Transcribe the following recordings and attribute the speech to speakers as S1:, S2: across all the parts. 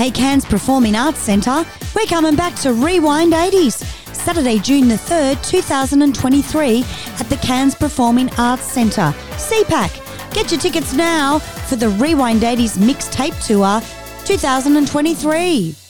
S1: Hey Cairns Performing Arts Centre, we're coming back to Rewind 80s, Saturday, June the 3rd, 2023, at the Cairns Performing Arts Centre, CPAC. Get your tickets now for the Rewind 80s Mixtape Tour 2023.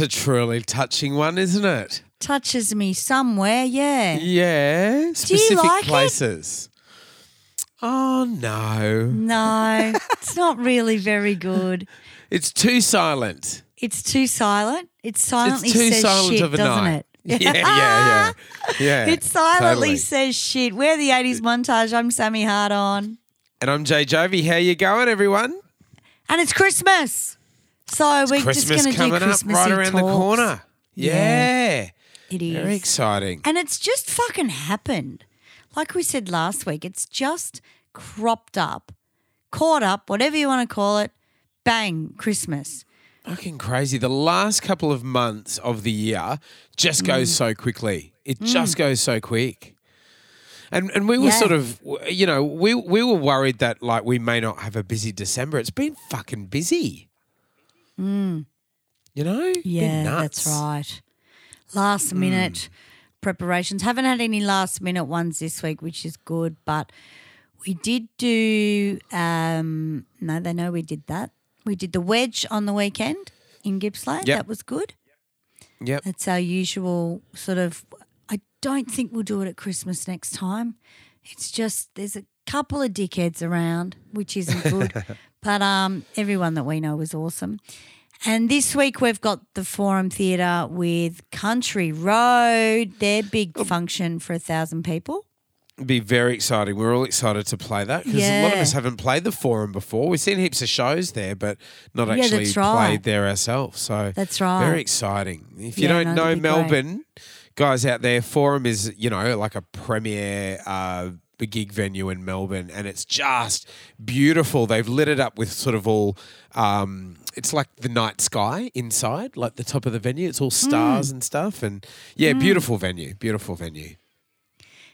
S2: That's a truly touching one, isn't it?
S1: touches me somewhere, yeah.
S2: Yeah. Specific
S1: like it?
S2: places. Oh no.
S1: No, it's not really very good.
S2: It's too silent.
S1: It's too silent. It silently
S2: it's too
S1: says
S2: silent
S1: shit,
S2: of a
S1: doesn't
S2: night.
S1: it?
S2: Yeah, yeah, yeah. Yeah.
S1: It silently
S2: totally.
S1: says shit. We're the 80s montage. I'm Sammy HardOn.
S2: And I'm Jay Jovi. How you going, everyone?
S1: And it's Christmas. So we're
S2: Christmas
S1: just going to do
S2: up
S1: Christmassy
S2: right around the
S1: talks.
S2: corner. Yeah.
S1: It is.
S2: Very exciting.
S1: And it's just fucking happened. Like we said last week, it's just cropped up, caught up, whatever you want to call it. Bang, Christmas.
S2: Fucking crazy. The last couple of months of the year just goes
S1: Mm.
S2: so quickly. It just goes so quick. And and we were
S1: Yeah.
S2: sort of you know, we we were worried that like we may not have a busy December. It's been fucking busy. You know?
S1: Mm. Yeah, that's right. Last minute preparations. Haven't had any last minute ones this week, which is good, but we did do um no, they know we did that. We did the wedge on the weekend in Gippsland.
S2: Yep.
S1: That was good.
S2: Yep.
S1: That's our usual sort of I don't think we'll do it at Christmas next time. It's just there's a couple of dickheads around, which isn't good. but um everyone that we know was awesome. And this week we've got the Forum Theatre with Country Road, their big
S2: Oh.
S1: function for a thousand people.
S2: be very exciting. We're all excited to play that because a lot of us haven't played the forum before. We've seen heaps of shows there, but not
S1: Yeah,
S2: actually
S1: right.
S2: played there ourselves. So
S1: That's right.
S2: Very exciting. If you
S1: Yeah,
S2: don't
S1: no,
S2: know
S1: that'd great.
S2: Melbourne, guys out there, Forum is you know like a premier. Uh, gig venue in Melbourne and it's just beautiful. They've lit it up with sort of all um it's like the night sky inside, like the top of the venue. It's all stars
S1: Mm.
S2: and stuff and yeah, beautiful venue. Beautiful venue.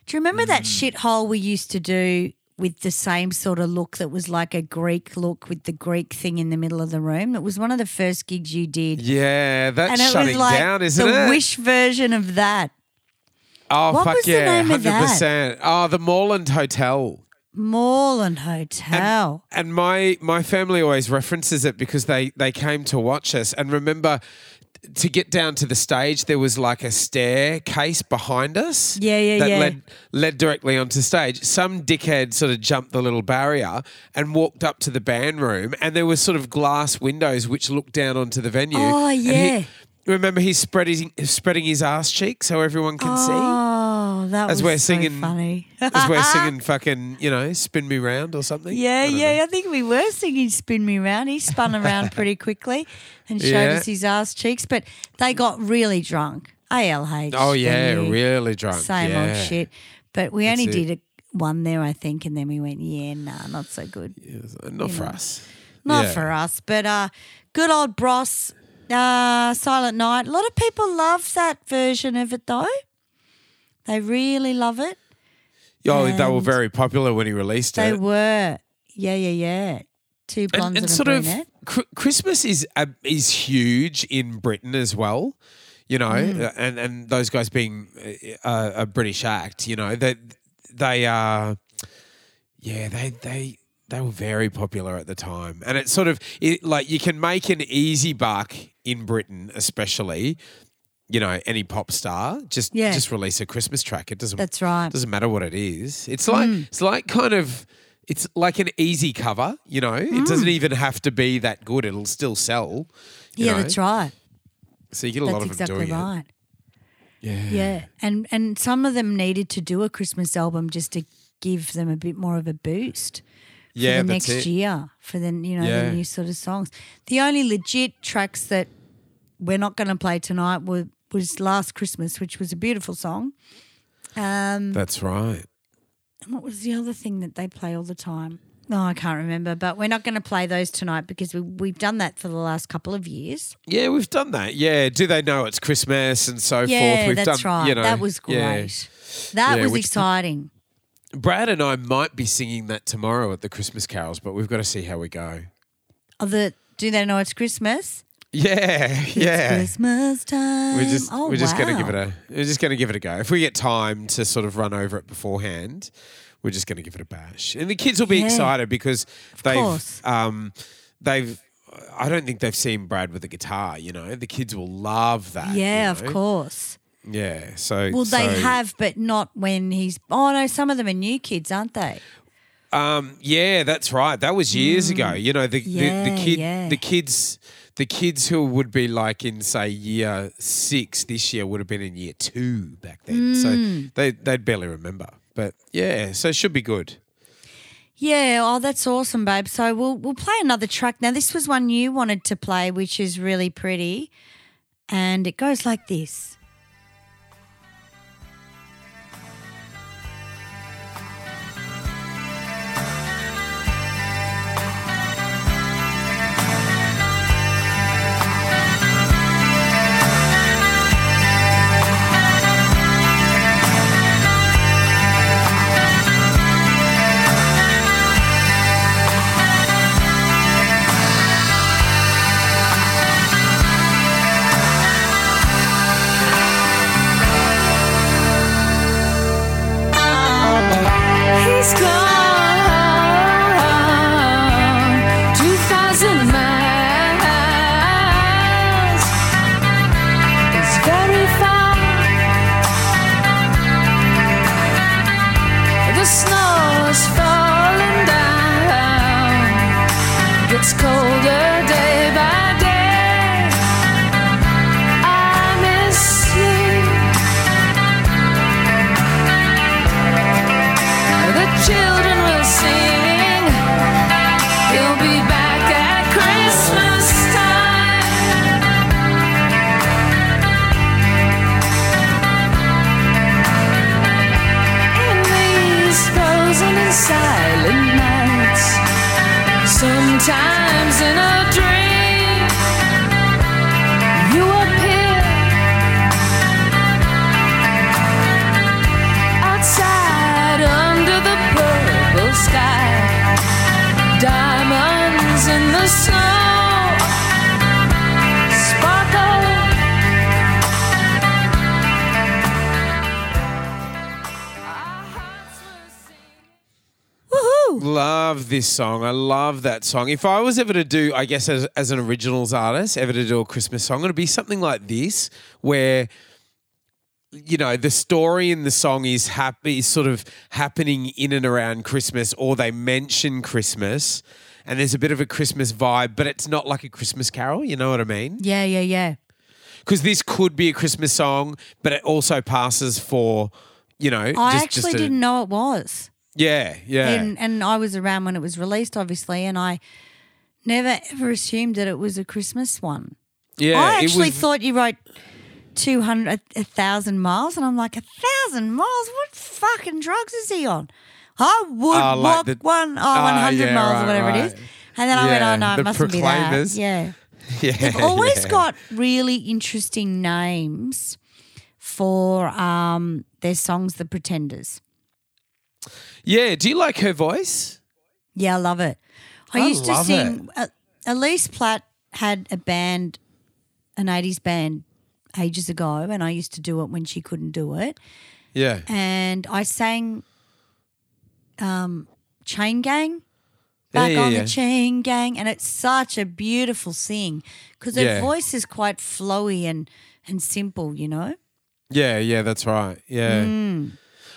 S1: Do you remember that
S2: Mm.
S1: shithole we used to do with the same sort of look that was like a Greek look with the Greek thing in the middle of the room? It was one of the first gigs you did.
S2: Yeah, that's
S1: and it
S2: shutting
S1: was like
S2: down, isn't
S1: the
S2: it?
S1: Wish version of that.
S2: Oh
S1: What
S2: fuck yeah,
S1: name of
S2: hundred
S1: that?
S2: percent. Oh, the Moreland Hotel.
S1: Moreland Hotel.
S2: And my my family always references it because they they came to watch us. And remember, to get down to the stage, there was like a staircase behind us.
S1: Yeah, yeah,
S2: that
S1: yeah.
S2: led led directly onto stage. Some dickhead sort of jumped the little barrier and walked up to the band room, and there was sort of glass windows which looked down onto the venue.
S1: Oh,
S2: And he-
S1: yeah.
S2: Remember, he's spreading spreading his ass cheek so everyone can see.
S1: Oh, that
S2: As
S1: was
S2: we're
S1: so
S2: singing-
S1: funny.
S2: As we're singing fucking, you know, spin me round or something.
S1: Yeah,
S2: I don't
S1: yeah.
S2: know.
S1: I think we were singing "Spin Me Round." He spun around pretty quickly and showed
S2: Yeah.
S1: us his ass cheeks. But they got really drunk. ALH.
S2: Oh yeah, really drunk.
S1: Same
S2: yeah.
S1: old shit. But we only
S2: it.
S1: did it one there, I think, and then we went, yeah, nah, not so good.
S2: Not for us.
S1: Not
S2: Yeah.
S1: for us. But uh, good old Bros, uh, Silent Night. A lot of people love that version of it though. They really love it.
S2: Oh, they were very popular when he released
S1: They
S2: it.
S1: They were. Yeah, yeah, yeah. Two blondes
S2: and,
S1: and,
S2: and
S1: a
S2: sort of cr- Christmas is uh, is huge in Britain as well. You know,
S1: Mm.
S2: uh, and and those guys being uh, a British act, you know, they they are, yeah, they they they were very popular at the time, and it's sort of it, like you can make an easy buck in Britain, especially. You know, any pop star just
S1: Yeah.
S2: just release a Christmas track. It doesn't
S1: That's right.
S2: doesn't matter what it is. It's like hmm. it's like kind of it's like an easy cover, you know. It hmm. doesn't even have to be that good. It'll still sell.
S1: Yeah,
S2: know.
S1: that's right.
S2: So you get a lot
S1: That's
S2: of them
S1: exactly
S2: doing
S1: right.
S2: it. Yeah.
S1: Yeah, and and some of them needed to do a Christmas album just to give them a bit more of a boost. For the next
S2: it.
S1: year for the you know
S2: Yeah.
S1: the new sort of songs. The only legit tracks that we're not going to play tonight were was Last Christmas, which was a beautiful song. Um,
S2: That's right.
S1: and what was the other thing that they play all the time? No, I can't remember. But we're not going to play those tonight because we, we've done that for the last couple of years.
S2: Yeah, we've done that. Yeah. Do they know it's Christmas and so
S1: yeah,
S2: forth? We've
S1: that's
S2: done,
S1: right.
S2: You know,
S1: that was great.
S2: yeah.
S1: That
S2: Yeah,
S1: was exciting.
S2: Brad and I might be singing that tomorrow at the Christmas carols, but we've got to see how we go.
S1: Oh, the, do they know it's Christmas?
S2: Yeah,
S1: It's
S2: yeah.
S1: Christmas time.
S2: We're just
S1: oh,
S2: we're just
S1: wow.
S2: gonna give it a we're just gonna give it a go. If we get time to sort of run over it beforehand, we're just gonna give it a bash. And the kids will be
S1: Yeah.
S2: excited because they've
S1: course.
S2: um they've I don't think they've seen Brad with a guitar, you know. The kids will love that. you
S1: Yeah, of course.
S2: Yeah. So
S1: Well, they have, but not when he's. Oh no, some of them are new kids, aren't they?
S2: Um, yeah, that's right. That was years ago. You know, the, the,
S1: Mm.
S2: The kid
S1: yeah.
S2: the kids the kids who would be like in say year six this year would have been in year two back then.
S1: Mm.
S2: So they they'd barely remember. But yeah, so it should be good.
S1: Yeah. Oh, that's awesome, babe. So we'll we'll play another track now. This was one you wanted to play, which is really pretty, and it goes like this.
S2: Love this song. I love that song. If I was ever to do, I guess as, as an originals artist, ever to do a Christmas song, it'd be something like this, where you know the story in the song is happy, is sort of happening in and around Christmas, or they mention Christmas, and there's a bit of a Christmas vibe, but it's not like a Christmas carol. You know what I mean?
S1: Yeah, yeah, yeah.
S2: Because this could be a Christmas song, but it also passes for, you know,
S1: I
S2: just,
S1: actually
S2: just a,
S1: didn't know it was.
S2: Yeah, yeah.
S1: And and I was around when it was released, obviously, and I never ever assumed that it was a Christmas one.
S2: yeah,
S1: I actually
S2: was-
S1: thought you wrote two hundred a thousand miles, and I'm like a thousand miles. What fucking drugs is he on? I would
S2: Oh, like
S1: walk
S2: the-
S1: one oh,
S2: Ah,
S1: 100
S2: yeah,
S1: miles
S2: right,
S1: or whatever it is. And then I went,
S2: Yeah,
S1: oh no, it mustn't be that. Yeah.
S2: yeah,
S1: They've always
S2: yeah.
S1: got really interesting names for um, their songs, The Pretenders.
S2: Yeah. Do you like her voice?
S1: Yeah, I love it. I,
S2: I
S1: used to sing. Uh, Elise Platt had a band, an 80s band ages ago, and I used to do it when she couldn't do it.
S2: Yeah.
S1: And I sang um, Chain Gang. Back
S2: yeah,
S1: on
S2: yeah.
S1: the chain gang, and it's such a beautiful sing because her
S2: Yeah.
S1: voice is quite flowy and and simple, you know.
S2: Yeah, yeah, that's right. Yeah.
S1: Mm.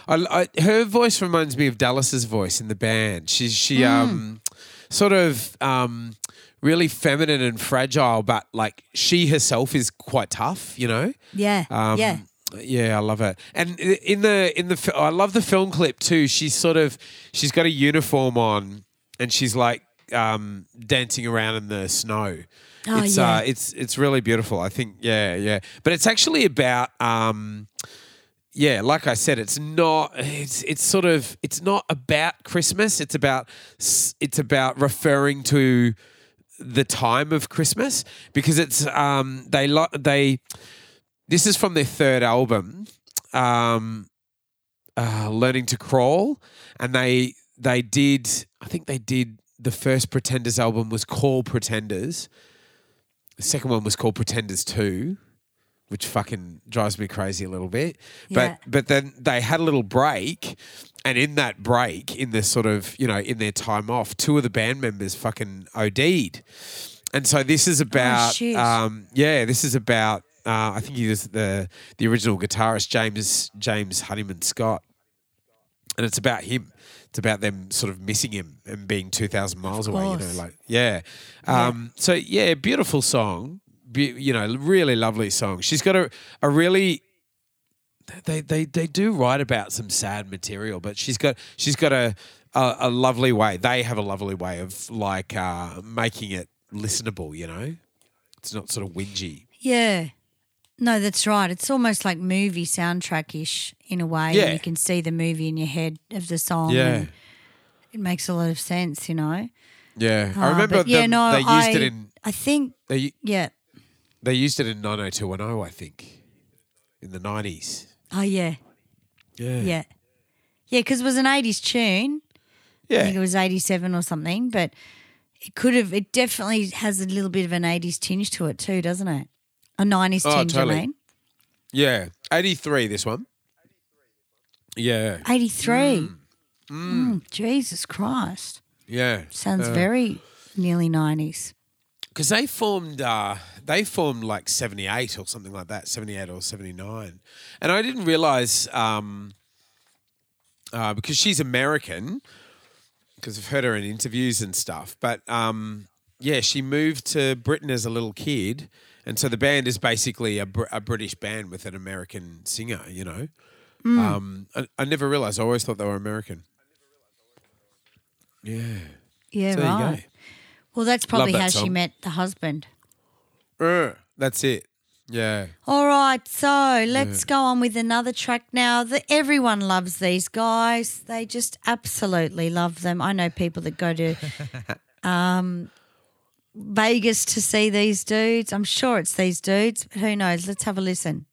S2: I, I, her voice reminds me of Dallas's voice in the band. She's she
S1: Mm.
S2: um sort of um really feminine and fragile, but like she herself is quite tough, you know.
S1: Yeah,
S2: Um,
S1: yeah,
S2: Yeah, I love it. And in the in the I love the film clip too. She's sort of she's got a uniform on and she's like um, dancing around in the snow.
S1: Oh,
S2: it's
S1: yeah.
S2: uh, it's it's really beautiful. I think yeah, yeah. But it's actually about um, yeah, like I said, it's not. It's it's sort of it's not about Christmas. It's about it's about referring to the time of Christmas because it's um they they this is from their third album, um, uh, learning to crawl, and they they did I think they did the first Pretenders album was called Pretenders. The second one was called Pretenders Two, which fucking drives me crazy a little bit. But
S1: Yeah.
S2: but then they had a little break, and in that break, in the sort of you know in their time off, two of the band members fucking OD'd, and so this is about
S1: shit.
S2: um, yeah, this is about. Uh, I think he was the the original guitarist James James Honeyman Scott, and it's about him. It's about them sort of missing him and being two thousand miles away. You know, like yeah. Um, So yeah, beautiful song. Be, you know, really lovely song. She's got a a really. They, they they do write about some sad material, but she's got she's got a a, a lovely way. They have a lovely way of like uh, making it listenable. You know, it's not sort of whingy.
S1: yeah. No, that's right. It's almost like movie soundtrack ish in a way.
S2: Yeah.
S1: You can see the movie in your head of the song.
S2: Yeah.
S1: and It makes a lot of sense, you know.
S2: Yeah, I
S1: Uh,
S2: remember
S1: but yeah, no,
S2: they used
S1: I,
S2: it in
S1: I think,
S2: they
S1: yeah.
S2: They used it in nine hundred two one zero. I think in the nineties.
S1: Oh, yeah.
S2: Yeah,
S1: Yeah. Yeah, because it was an 80s tune. Yeah. I think it was 87 or something, but it could have, it definitely has a little bit of an 80s tinge to it too, doesn't it? A 90s
S2: Oh,
S1: tinge,
S2: totally.
S1: I mean.
S2: yeah. Eighty three. This one. Yeah,
S1: 83. Mm, mm. mm Jesus Christ.
S2: yeah.
S1: Sounds uh, very nearly 90s.
S2: Because they formed uh, they formed like 78 or something like that 78 or 79 and i didn't realize um, uh, because she's american because i've heard her in interviews and stuff but um, yeah she moved to britain as a little kid. And so the band is basically a, Br- a british band with an american singer you know? Um, I, I never realized i always thought they were american. Yeah.
S1: Yeah,
S2: so
S1: right. Well, that's probably
S2: that
S1: how she met the husband.
S2: Uh, that's it yeah
S1: All right, so let's go on with another track now. The, everyone loves these guys. They just absolutely love them. I know people that go to um, Vegas to see these dudes. I'm sure it's these dudes, but who knows? Let's have a listen.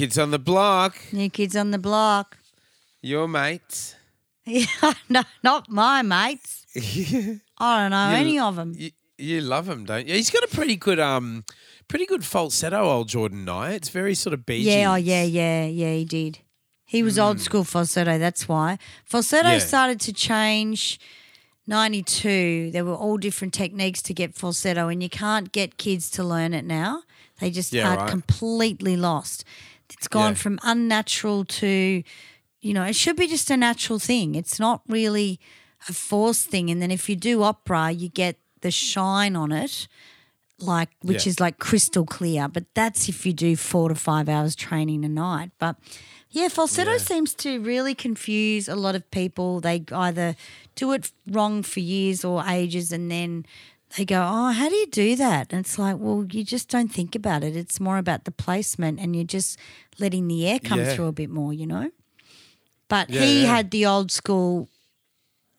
S3: Kids on the block.
S2: New kids on the block. Your mates.
S1: Yeah, no, not my mates. I don't know
S2: You-
S1: any of them.
S2: You, you love him, don't you? He's got a pretty good um, pretty good falsetto, old Jordan Knight. It's very sort of Bee
S1: Yeah, oh yeah, yeah, yeah, he did. He was old school falsetto, that's why. Falsetto
S2: Hmm. Yeah.
S1: started to change 92. There were all different techniques to get falsetto, and you can't get kids to learn it now. They just
S2: Yeah,
S1: are
S2: right.
S1: completely lost. It's gone
S2: Yeah.
S1: from unnatural to, you know, it should be just a natural thing. It's not really a forced thing. And then if you do opera, you get the shine on it like which
S2: Yeah.
S1: is like crystal clear. But that's if you do four to five hours training a night. But yeah, falsetto seems to really confuse a lot of people. They either do it wrong for years or ages, and then they go, "Oh, how do you do that?" And it's like, well, you just don't think about it. It's more about the placement, and you're just letting the air come
S2: Yeah.
S1: through a bit more, you know. But
S2: Yeah,
S1: he
S2: yeah.
S1: had the old school,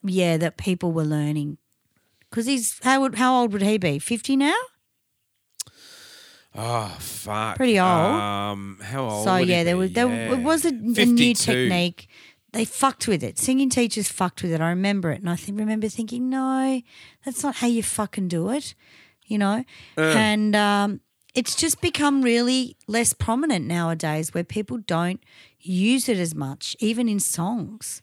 S1: yeah, that people were learning. Because he's how would how old would he be? Fifty now?
S2: Oh fuck.
S1: Pretty old.
S2: Um, how old?
S1: So yeah, there was there it was a, a new technique. They fucked with it. Singing teachers fucked with it. I remember it, and I think remember thinking, no, that's not how you fucking do it, you know.
S2: Uh.
S1: And um, it's just become really less prominent nowadays, where people don't use it as much, even in songs.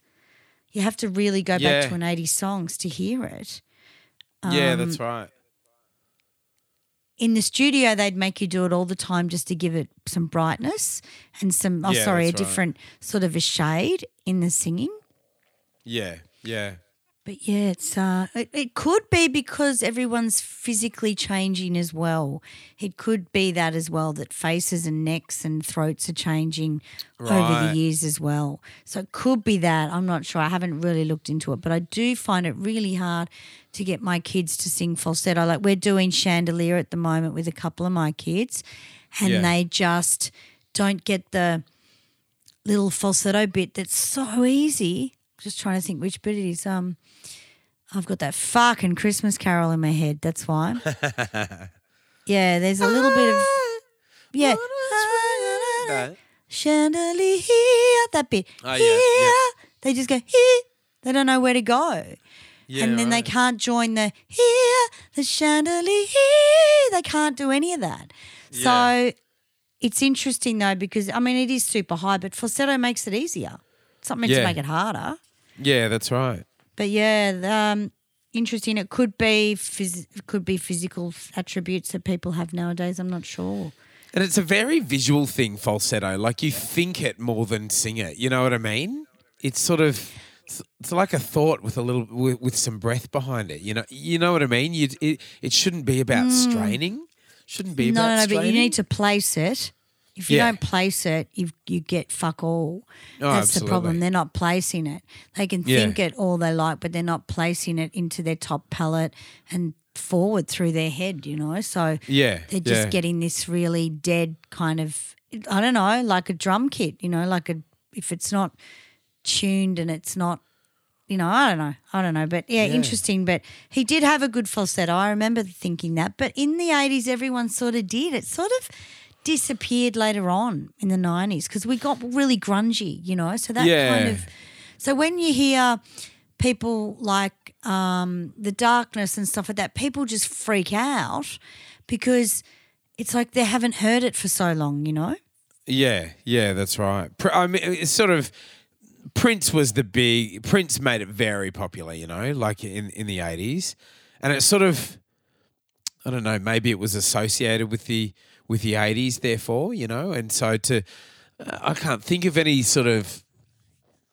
S1: You have to really go
S2: Yeah.
S1: back to an 80s songs to hear it.
S2: Yeah,
S1: Um,
S2: that's right.
S1: In the studio they'd make you do it all the time just to give it some brightness and some oh
S2: Yeah,
S1: sorry a
S2: right.
S1: different sort of a shade in the singing
S2: Yeah, yeah.
S1: But yeah it's uh it, it could be because everyone's physically changing as well. It could be that as well that faces and necks and throats are changing over the years as well. So it could be that. I'm not sure. I haven't really looked into it but i do find it really hard to get my kids to sing falsetto. Like we're doing chandelier at the moment with a couple of my kids and
S2: Yeah.
S1: they just don't get the little falsetto bit that's so easy. Just trying to think which bit it is. Um I've got that fucking Christmas carol in my head. That's why. yeah, there's a little bit of yeah. Ah, chandelier, that bit.
S2: Oh, yeah,
S1: Here.
S2: yeah.
S1: They just go here. They don't know where to go.
S2: Yeah,
S1: and then they can't join the here, the chandelier. They can't do any of that.
S2: Yeah.
S1: So it's interesting though because I mean it is super high, but falsetto makes it easier. It's not meant to make it harder.
S2: Yeah, that's right.
S1: But yeah, um, interesting. It could be phys- could be physical attributes that people have nowadays. I'm not sure.
S2: And it's a very visual thing, falsetto. Like you think it more than sing it. You know what I mean? It's sort of it's, like a thought with a little with, with some breath behind it. You know, you know what I mean? You it, it shouldn't be about straining. Shouldn't be.
S1: No,
S2: about
S1: no, no.
S2: straining.
S1: But you need to place it. If you
S2: Yeah.
S1: don't place it, you you get fuck all.
S2: Oh,
S1: That's the problem. They're not placing it. They can
S2: Yeah.
S1: think it all they like, but they're not placing it into their top palate and forward through their head. You know, so
S2: Yeah,
S1: they're just
S2: yeah.
S1: getting this really dead kind of. I don't know, like a drum kit. You know, like a if it's not tuned and it's not you know, I don't know. I don't know. But yeah, interesting. But he did have a good falsetto. I remember thinking that. But in the 80s, everyone sort of did. It sort of disappeared later on in the 90s because we got really grungy, you know? So that kind of. So when you hear people like um, the darkness and stuff like that, people just freak out because it's like they haven't heard it for so long, you know?
S2: Yeah, yeah, that's right. I mean, it's sort of Prince was the big Prince made it very popular, you know, like in in the eighties, and it sort of, I don't know, maybe it was associated with the with the eighties, therefore, you know, and so to, I can't think of any sort of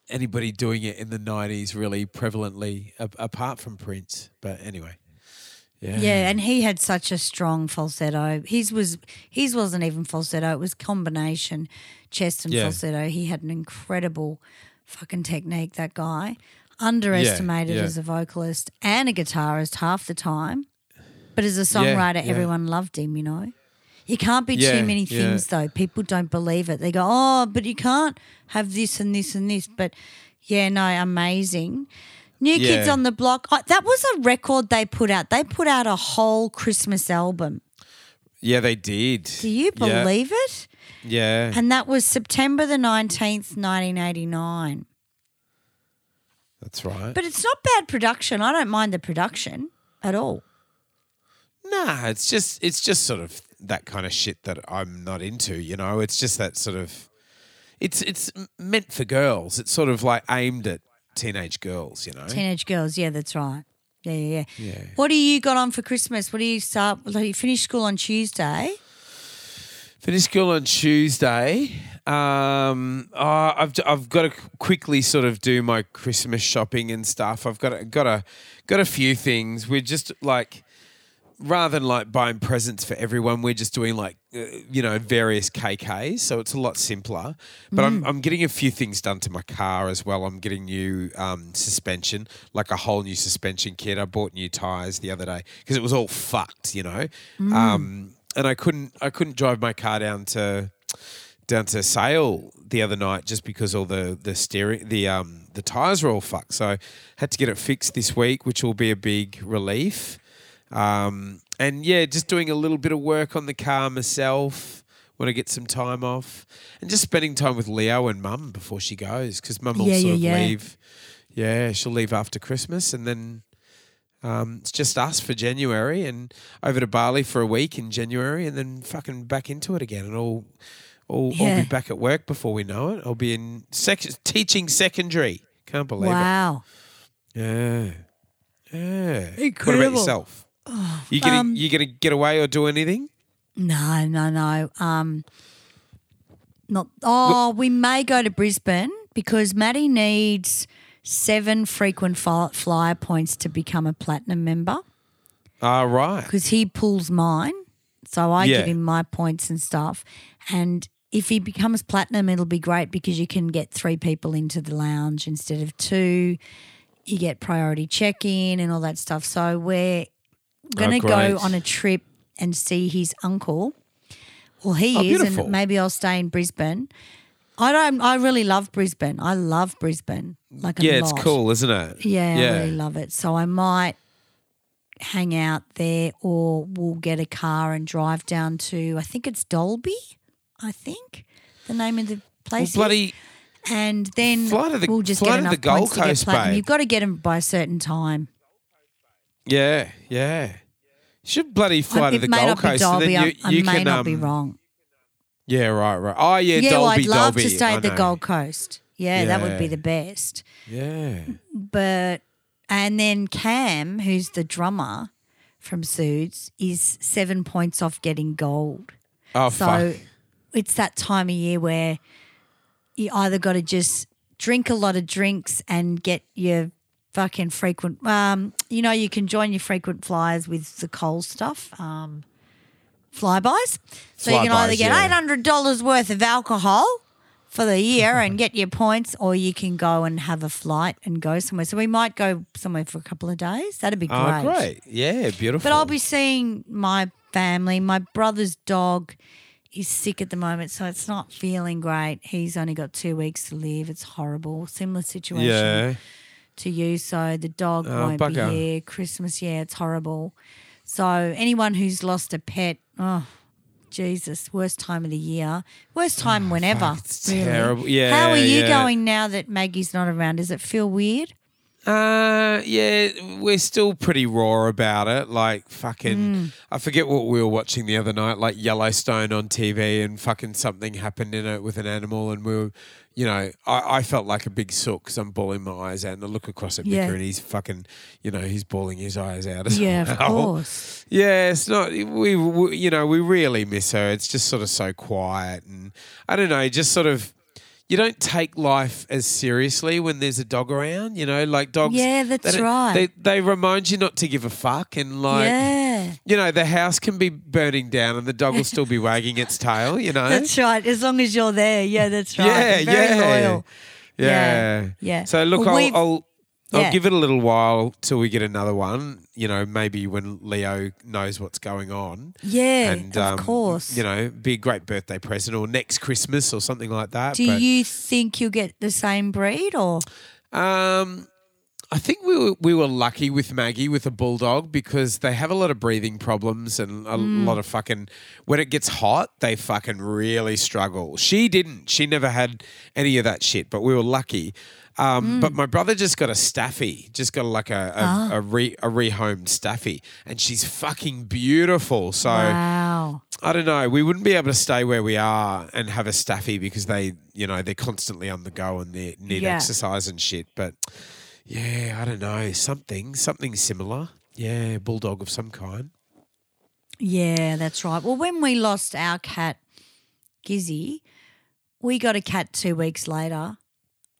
S2: anybody doing it in the nineties really prevalently a- apart from Prince. But anyway, yeah,
S1: Yeah, and he had such a strong falsetto. His was his wasn't even falsetto; it was combination chest and
S2: Yeah.
S1: falsetto. He had an incredible fucking technique. That guy, underestimated
S2: yeah.
S1: as a vocalist and a guitarist half the time, but as a songwriter, everyone loved him. You know, you can't be
S2: Yeah,
S1: too many
S2: yeah.
S1: things though. People don't believe it. They go, "Oh, but you can't have this and this and this." But yeah, no, amazing. New Kids on the Block. Oh, that was a record they put out. They put out a whole Christmas album.
S2: yeah, they did.
S1: Do you
S2: Yeah.
S1: believe it?
S2: Yeah,
S1: And that was September the 19th, 1989.
S2: That's right.
S1: But it's not bad production. I don't mind the production at all.
S2: Nah, it's just it's just sort of that kind of shit that I'm not into. You know, it's just that sort of. It's it's meant for girls. It's sort of like aimed at teenage girls. You know.
S1: Teenage girls, yeah, that's right. Yeah, yeah, yeah.
S2: Yeah.
S1: What do you got on for Christmas? What do you start? Like you finish school on Tuesday.
S2: Finish school on Tuesday. Um, oh, I've I've got to quickly sort of do my Christmas shopping and stuff. I've got a, got a got a few things. We're just like rather than like buying presents for everyone, we're just doing like uh, you know various KKs. So it's a lot simpler. But I'm I'm getting a few things done to my car as well. I'm getting new um, suspension, like a whole new suspension kit. I bought new tires the other day because it was all fucked, you know. Um, and I couldn't I couldn't drive my car down to down to Sale the other night just because all the the steering the um the tires were all fucked. So I had to get it fixed this week, which will be a big relief. Um, and yeah, just doing a little bit of work on the car myself when I get some time off, and just spending time with Leo and Mum before she goes because Mum will
S1: Yeah,
S2: sort
S1: yeah,
S2: of
S1: yeah.
S2: leave. Yeah, she'll leave after Christmas, and then um, it's just us for January, and over to Bali for a week in January, and then fucking back into it again, and all. I'll
S1: Yeah.
S2: be back at work before we know it. I'll be in sec- teaching secondary. Can't believe it.
S1: Wow.
S2: Yeah. Yeah. What about yourself? You gonna
S1: um,
S2: you gonna get away or do anything?
S1: No, no, no. Um, not. Oh, we may go to Brisbane because Maddie needs seven frequent flyer points to become a platinum member
S2: Ah, right.
S1: because he pulls mine. So I
S2: Yeah.
S1: give him my points and stuff. And if he becomes platinum, it'll be great because you can get three people into the lounge instead of two. You get priority check in and all that stuff. So we're Oh, going to go
S2: Oh, great.
S1: on a trip and see his uncle. Well, he
S2: Oh,
S1: is,
S2: beautiful.
S1: and maybe I'll stay in Brisbane. I don't. I really love Brisbane. I love Brisbane. Like a
S2: Yeah, it's cool, isn't it?
S1: Yeah,
S2: Yeah.
S1: I really love it. So I might hang out there or we'll get a car and drive down to I think it's Dolby, I think. The name of the place. is.
S2: bloody
S1: and then
S2: the-
S1: we'll just get
S2: to the
S1: enough
S2: Gold
S1: points to get platinum.
S2: babe.
S1: You've got to get them by a certain time.
S2: Yeah, yeah. You should bloody fly
S1: I-
S2: to the Gold Coast, and
S1: Dolby.
S2: then
S1: I,
S2: you,
S1: I may
S2: can
S1: not
S2: um,
S1: be wrong.
S2: Yeah, right, right. Oh, yeah,
S1: Yeah,
S2: Dolby,
S1: well, I'd love
S2: Dolby.
S1: to stay at the. Gold Coast. Yeah, that would be the best.
S2: Yeah.
S1: but and then Cam, who's the drummer from Suits, is seven points off getting gold.
S2: Oh
S1: So
S2: fuck.
S1: it's that time of year where you either got to just drink a lot of drinks and get your fucking frequent. Um, you know, you can join your frequent flyers with the Coles stuff. Um, Flybuys. So you can either get
S2: yeah.
S1: eight hundred dollars worth of alcohol for the year and get your points, or you can go and have a flight and go somewhere. So we might go somewhere for a couple of days. That'd be great.
S2: Oh, great. Yeah, beautiful.
S1: But I'll be seeing my family. My brother's dog is sick at the moment, so it's not feeling great. He's only got two weeks to live. It's horrible. Similar situation
S2: Yeah.
S1: To you. So the dog
S2: Oh,
S1: won't
S2: bugger.
S1: be here. Christmas, yeah, it's horrible. So anyone who's lost a pet, oh Jesus, worst time of the year. Worst time oh, whenever.
S2: Oh, it's
S1: really.
S2: terrible. Yeah,
S1: How are you
S2: yeah.
S1: going now that Maggie's not around? Does it feel weird?
S2: Uh, yeah, we're still pretty raw about it. Like fucking,
S1: Mm.
S2: I forget what we were watching the other night, like Yellowstone on TV, and fucking something happened in it with an animal, and we were, you know, I, I felt like a big sook because I'm bawling my eyes out, and I look across at Mika,
S1: Yeah.
S2: and he's fucking, you know, he's bawling his eyes out. As
S1: Yeah, of course.
S2: Yeah, it's not. We, we, you know, we really miss her. It's just sort of so quiet, and I don't know, just sort of. You don't take life as seriously when there's a dog around, you know, like dogs.
S1: Yeah, that's
S2: they
S1: right.
S2: They they remind you not to give a fuck, and like,
S1: yeah.
S2: you know, the house can be burning down, and the dog will still be wagging its tail, you know.
S1: That's right. As long as you're there. Yeah, that's right.
S2: Yeah,
S1: Very
S2: yeah.
S1: loyal.
S2: yeah,
S1: Yeah, yeah.
S2: So look,
S1: Well,
S2: I'll,
S1: we've-
S2: I'll give it a little while till we get another one. You know, maybe when Leo knows what's going on.
S1: Yeah,
S2: and
S1: of
S2: um,
S1: course.
S2: you know, be a great birthday present or next Christmas or something like that.
S1: Do
S2: but,
S1: you think you'll get the same breed or?
S2: Um, I think we were, we were lucky with Maggie with a bulldog because they have a lot of breathing problems and a
S1: Mm.
S2: lot of fucking. When it gets hot, they fucking really struggle. She didn't. She never had any of that shit. But we were lucky. Um,
S1: Mm.
S2: But my brother just got a staffy, just got like a a,
S1: Ah.
S2: a, re, a rehomed staffy, and she's fucking beautiful. So
S1: Wow.
S2: I don't know. We wouldn't be able to stay where we are and have a staffy because they, you know, they're constantly on the go and they need
S1: Yeah.
S2: exercise and shit. But yeah, I don't know. Something, something similar. Yeah, bulldog of some kind.
S1: Yeah, that's right. Well, when we lost our cat, Gizzy, we got a cat two weeks later.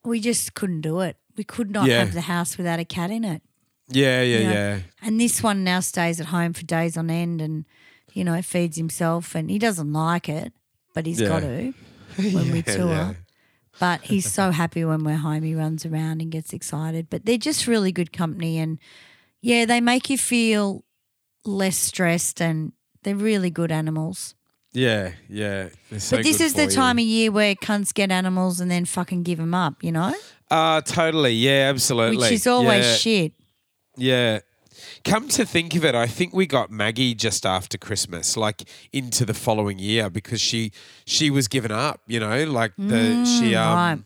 S1: We just couldn't do it. We could not
S2: Yeah.
S1: have the house without a cat in it.
S2: Yeah, yeah,
S1: you know.
S2: yeah.
S1: And this one now stays at home for days on end and, you know, feeds himself and he doesn't like it, but he's
S2: Yeah.
S1: got to when we tour.
S2: yeah.
S1: But he's so happy when we're home. He runs around and gets excited. But they're just really good company and yeah, they make you feel less stressed and they're really good animals.
S2: Yeah, yeah. They're so
S1: but this is the
S2: you.
S1: time of year where cunts get animals and then fucking give them up, you know?
S2: Uh, totally. Yeah, absolutely.
S1: Which is always
S2: yeah.
S1: shit.
S2: Yeah. Come to think of it, I think we got Maggie just after Christmas, like into the following year, because she she was given up. You know, like the she um
S1: Mm, right.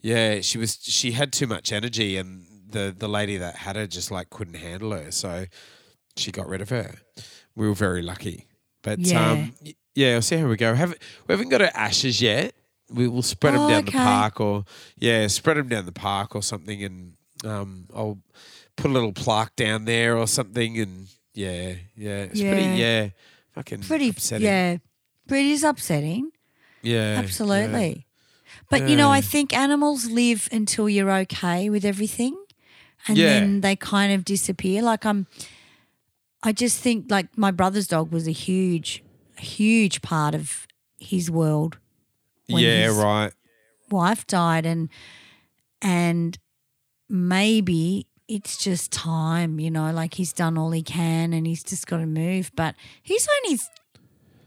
S2: yeah she was she had too much energy, and the the lady that had her just like couldn't handle her, so she got rid of her. We were very lucky, but
S1: Yeah.
S2: um yeah, see how we go. Have we haven't got our ashes yet. We will spread them
S1: Oh,
S2: down the park, or yeah, spread them down the park or something, and um, I'll put a little plaque down there or something, and yeah, yeah, it's
S1: Yeah.
S2: pretty, yeah, fucking
S1: Pretty,
S2: upsetting.
S1: yeah. pretty it is upsetting.
S2: yeah,
S1: Absolutely. But you know, I think animals live until you're okay with everything and
S2: Yeah.
S1: then they kind of disappear. Like I'm I just think like my brother's dog was a huge huge part of his world.
S2: yeah,
S1: when
S2: yeah
S1: his-
S2: right.
S1: Wife died and and maybe it's just time, you know, like he's done all he can and he's just got to move. But he's only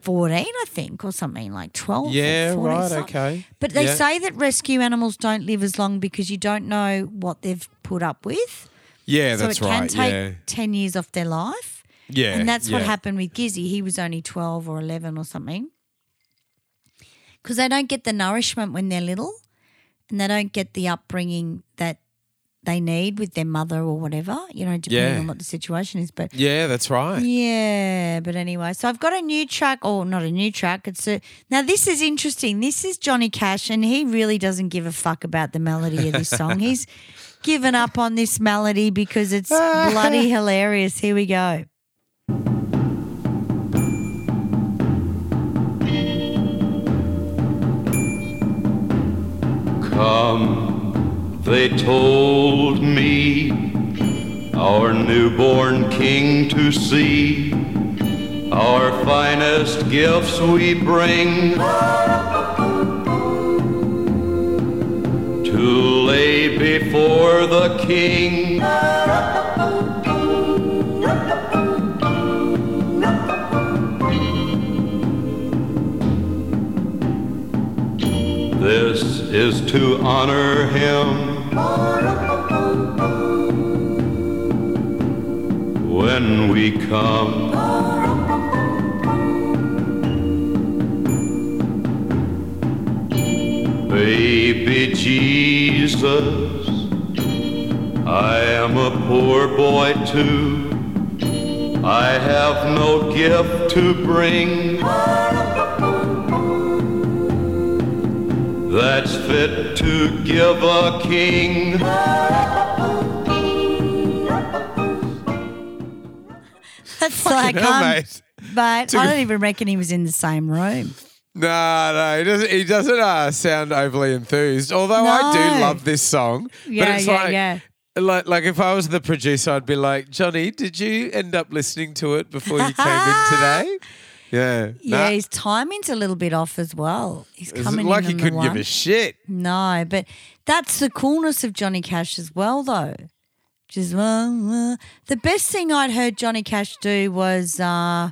S1: 14, I think, or something like 12. or
S2: Yeah,
S1: 14,
S2: right, okay.
S1: But they
S2: Yeah.
S1: say that rescue animals don't live as long because you don't know what they've put up with.
S2: Yeah,
S1: so
S2: that's
S1: it can
S2: right.
S1: take
S2: yeah,
S1: 10 years off their life.
S2: Yeah,
S1: and that's what happened with Gizzy. He was only 12 or 11 or something. Because they don't get the nourishment when they're little and they don't get the upbringing that they need with their mother or whatever, you know, depending
S2: Yeah.
S1: on what the situation is. But
S2: Yeah, that's right.
S1: yeah, but anyway, so I've got a new track, or not a new track. It's a now. This is interesting. This is Johnny Cash, and he really doesn't give a fuck about the melody of this song. He's given up on this melody because it's bloody hilarious. Here we go.
S4: Come, they told me, our newborn king to see. Our finest gifts we bring to lay before the king. This is to honor him when we come. Baby Jesus, I am a poor boy too. I have no gift to bring. That's fit to give a king.
S1: That's like,
S2: hell,
S1: um,
S2: mate.
S1: but
S2: Took
S1: I
S2: a-
S1: don't even reckon he was in the same room.
S2: No, no, he doesn't. He doesn't uh, sound overly enthused. Although I do
S1: No.
S2: love this song,
S1: Yeah,
S2: but it's
S1: yeah,
S2: like,
S1: yeah.
S2: like, like if I was the producer, I'd be like, Johnny, did you end up listening to it before you came in today? Yeah,
S1: Yeah, his timing's a little bit off as well. He's
S2: It's
S1: coming
S2: like
S1: in
S2: he
S1: on the
S2: couldn't give
S1: one.
S2: a shit.
S1: No, but that's the coolness of Johnny Cash as well, though. Just uh, uh. the best thing I'd heard Johnny Cash do was uh,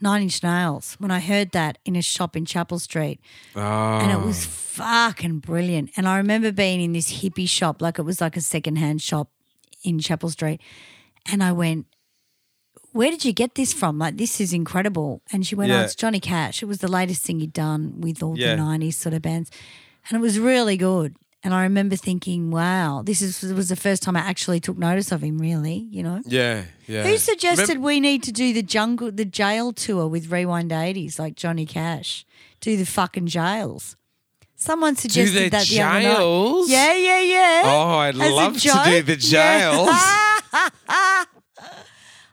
S1: Nine Inch Nails. When I heard that in a shop in Chapel Street,
S2: Oh,
S1: and it was fucking brilliant. And I remember being in this hippie shop, like it was like a secondhand shop in Chapel Street. And I went, Where did you get this from? Like, this is incredible. And she went, Oh,
S2: Yeah.
S1: it's Johnny Cash. It was the latest thing he'd done with all
S2: Yeah.
S1: the 90s sort of bands. And it was really good. And I remember thinking, wow, this is was the first time I actually took notice of him, really, you know?
S2: Yeah, yeah.
S1: Who suggested
S2: Remember-
S1: we need to do the jungle, the jail tour with Rewind 80s like Johnny Cash? Do the fucking jails. Someone suggested
S2: the
S1: that the other night.
S2: jails?
S1: Yeah, yeah, yeah.
S2: Oh, I'd
S1: As
S2: love to do the
S1: Yeah.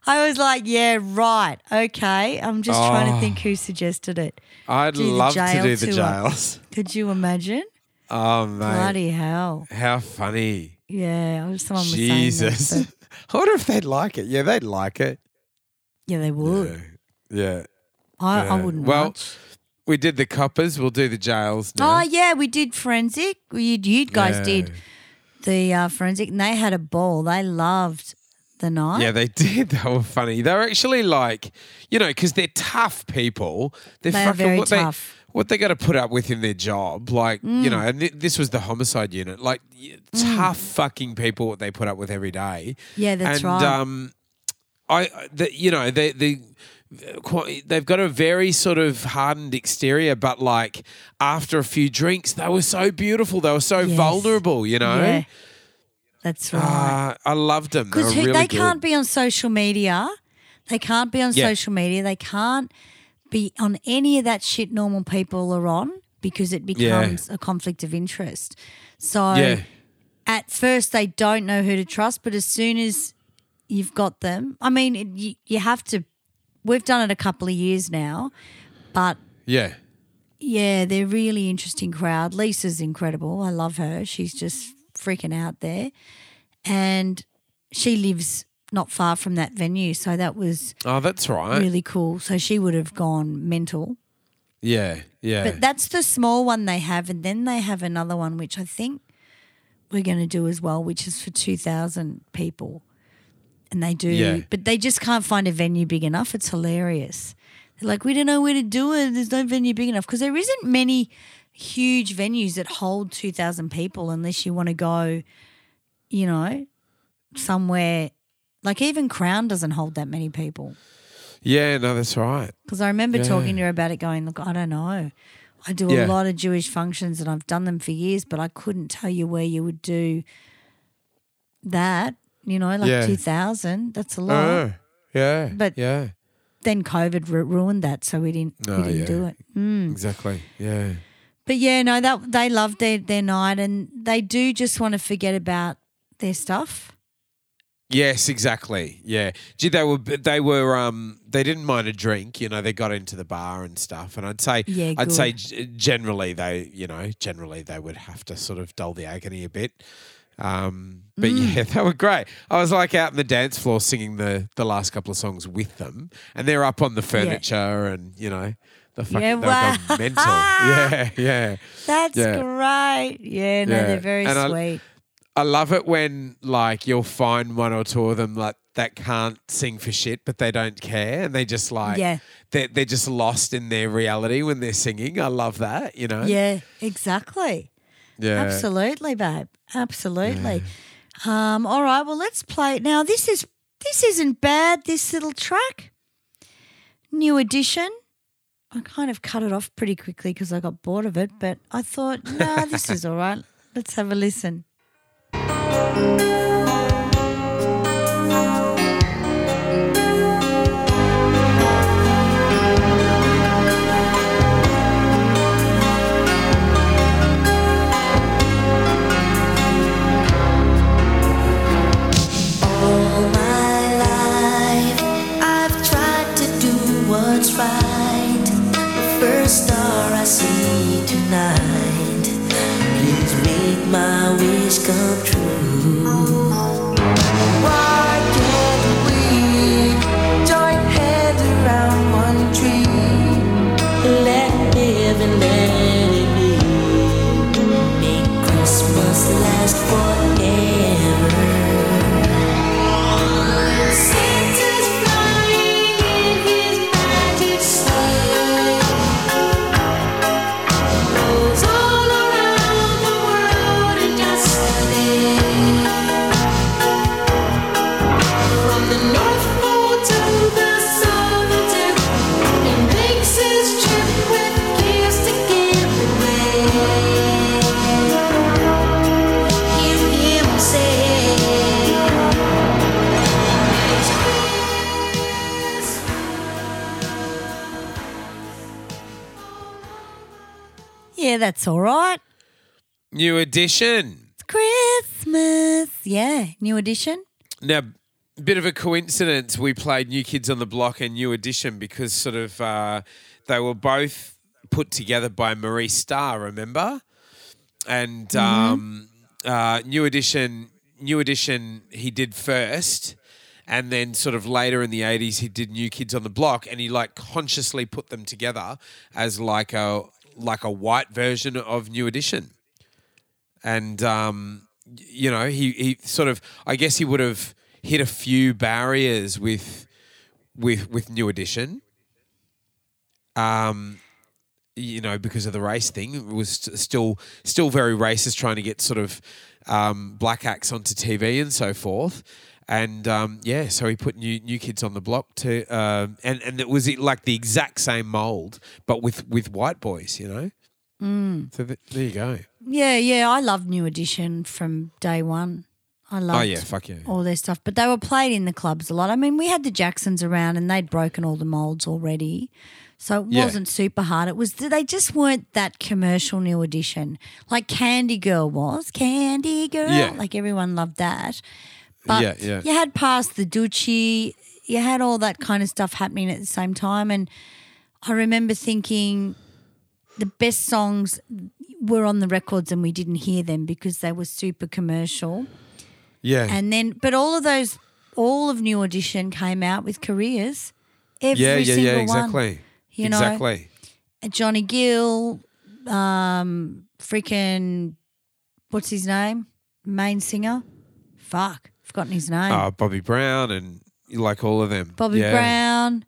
S1: I was like, yeah, right. Okay. I'm just trying to
S2: Oh.
S1: think who suggested it.
S2: I'd
S1: Do the
S2: love to
S1: jail
S2: do the
S1: tour.
S2: jails.
S1: Could you imagine?
S2: Oh, mate.
S1: Bloody hell.
S2: How funny.
S1: Yeah. I was- Someone was
S2: Jesus.
S1: saying that. but-
S2: I wonder if they'd like it. Yeah, they'd like it.
S1: Yeah, they would.
S2: Yeah.
S1: I, I
S2: yeah.
S1: wouldn't
S2: Well,
S1: watch.
S2: We did the coppers. We'll do the jails now.
S1: Oh yeah, we did forensic. You, you guys
S2: Yeah.
S1: did the uh, forensic, and they had a ball. They loved the night.
S2: Yeah, they did. They were funny. They were actually like, you know, because they're tough people. They're
S1: They are
S2: fucking
S1: very
S2: what
S1: tough.
S2: They, what they got to put up with in their job, like
S1: Mm.
S2: you know, and th- this was the homicide unit, like y- tough fucking people. What they put up with every day.
S1: Yeah, that's
S2: and,
S1: right.
S2: Um, I, the, you know, they. Quite, they've got a very sort of hardened exterior, but like after a few drinks, they were so beautiful. They were so
S1: Yes.
S2: vulnerable, you know.
S1: Yeah, that's right.
S2: Uh, I loved them. They
S1: Because
S2: really
S1: they can't be on social media. They can't be on
S2: Yeah.
S1: social media. They can't be on any of that shit normal people are on because it
S2: Yeah.
S1: becomes a conflict of interest. So
S2: Yeah.
S1: at first they don't know who to trust, but as soon as you've got them, I mean, it, you, you have to. We've done it a couple of years now, but
S2: Yeah.
S1: yeah, they're really interesting crowd. Lisa's incredible. I love her. She's just freaking out there, and she lives not far from that venue, so that was
S2: Oh, that's right.
S1: really cool. So she would have gone mental.
S2: Yeah, yeah.
S1: But that's the small one they have, and then they have another one which I think we're going to do as well, which is for two thousand people, and they do,
S2: Yeah.
S1: but they just can't find a venue big enough. It's hilarious. They're like, we don't know where to do it. There's no venue big enough because there isn't many huge venues that hold two thousand people unless you want to go, you know, somewhere. Like even Crown doesn't hold that many people.
S2: yeah, no, that's right.
S1: Because I remember
S2: Yeah.
S1: talking to her about it, going, look, I don't know. I do
S2: Yeah.
S1: a lot of Jewish functions and I've done them for years, but I couldn't tell you where you would do that. You know, like
S2: Yeah.
S1: 2000. That's a lot.
S2: Oh, yeah.
S1: But-
S2: yeah,
S1: Then COVID ru- ruined that, so we didn't,
S2: Oh,
S1: we didn't do it. Mm.
S2: exactly. Yeah.
S1: But yeah, no, that they loved their, their night and they do just want to forget about their stuff.
S2: Yes, exactly. Yeah. Gee, they were they were um they didn't mind a drink. You know, they got into the bar and stuff. And I'd say
S1: Yeah,
S2: I'd
S1: good.
S2: say generally they you know generally they would have to sort of dull the agony a bit. Um, but
S1: Mm.
S2: yeah, they were great. I was like out on the dance floor singing the the last couple of songs with them, and they're up on the furniture and you know fucking
S1: Yeah, wow.
S2: mental. Yeah, yeah.
S1: That's
S2: Yeah.
S1: great. Yeah, no,
S2: Yeah.
S1: they're very
S2: And
S1: sweet.
S2: I love it when like you'll find one or two of them like that can't sing for shit, but they don't care, and they just like
S1: Yeah.
S2: they're they're just lost in their reality when they're singing. I love that, you know.
S1: yeah, exactly.
S2: yeah.
S1: Absolutely, babe. Absolutely. Um, all right, well let's play now. This is this isn't bad, this little track. New edition. I kind of cut it off pretty quickly because I got bored of it, but I thought, nah, this is all right. Let's have a listen.
S5: Why can't we join hands around one tree? Let live and all
S1: right.
S2: New edition.
S1: It's Christmas. Yeah, new edition.
S2: Now, bit of a coincidence. We played New Kids on the Block and New Edition because sort of uh, they were both put together by Maurice Starr. Remember? And um, uh, New Edition, New Edition, he did first. And then, sort of later in the '80s, he did New Kids on the Block, and he like consciously put them together as like a like a white version of New Edition and um, you know he he sort of I guess he would have hit a few barriers with with with New Edition. Um, you know because of the race thing, it was still still very racist, trying to get sort of um, black acts onto TV and so forth. And um, yeah, so he put new new kids on the block to, um, and and it was like the exact same mold, but with with white boys, you know. Mm. So th- there you go.
S1: Yeah, yeah. I love New Edition from day one. I loved
S2: Oh yeah, fuck yeah.
S1: all their stuff, but they were played in the clubs a lot. I mean, we had the Jacksons around, and they'd broken all the molds already, so it
S2: Yeah.
S1: wasn't super hard. It was they just weren't that commercial New Edition like Candy Girl was. Candy Girl,
S2: Yeah.
S1: like everyone loved that. But
S2: Yeah, yeah.
S1: you had past the Ducci, you had all that kind of stuff happening at the same time, and I remember thinking the best songs were on the records and we didn't hear them because they were super commercial.
S2: Yeah.
S1: And then, but all of those, all of New Edition came out with careers. Every
S2: yeah, yeah,
S1: single
S2: yeah,
S1: one.
S2: exactly.
S1: You know,
S2: exactly.
S1: Johnny Gill, um, freaking, what's his name? Main singer. Fuck, forgotten his name.
S2: Uh, Bobby Brown and like all of them.
S1: Bobby
S2: Yeah.
S1: Brown.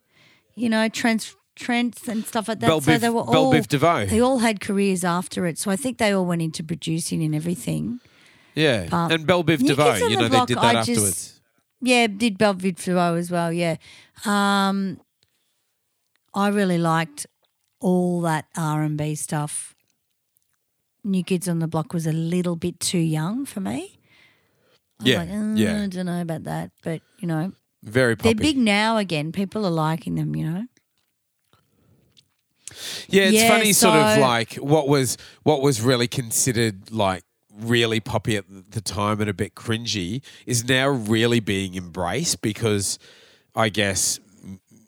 S1: You know, Trent, Trent and stuff like that.
S2: Bell
S1: so
S2: Biv-
S1: they were
S2: Bell
S1: all
S2: Biv DeVoe.
S1: They all had careers after it. So I think they all went into producing and everything.
S2: Yeah.
S1: But-
S2: and Bell Biv DeVoe, you
S1: the
S2: know,
S1: Block,
S2: they did that
S1: I just-
S2: afterwards.
S1: Yeah, did Bell Belvid Flow as well. Yeah, um, I really liked all that R and B stuff. New Kids on the Block was a little bit too young for me.
S2: Yeah,
S1: like, "Uh,
S2: yeah.
S1: I don't know about that, but you know,
S2: Very
S1: they're big now again. People are liking them. You know,
S2: Yeah, it's
S1: Yeah,
S2: funny sort of like what was what was really considered like really poppy at the time and a bit cringy is now really being embraced because I guess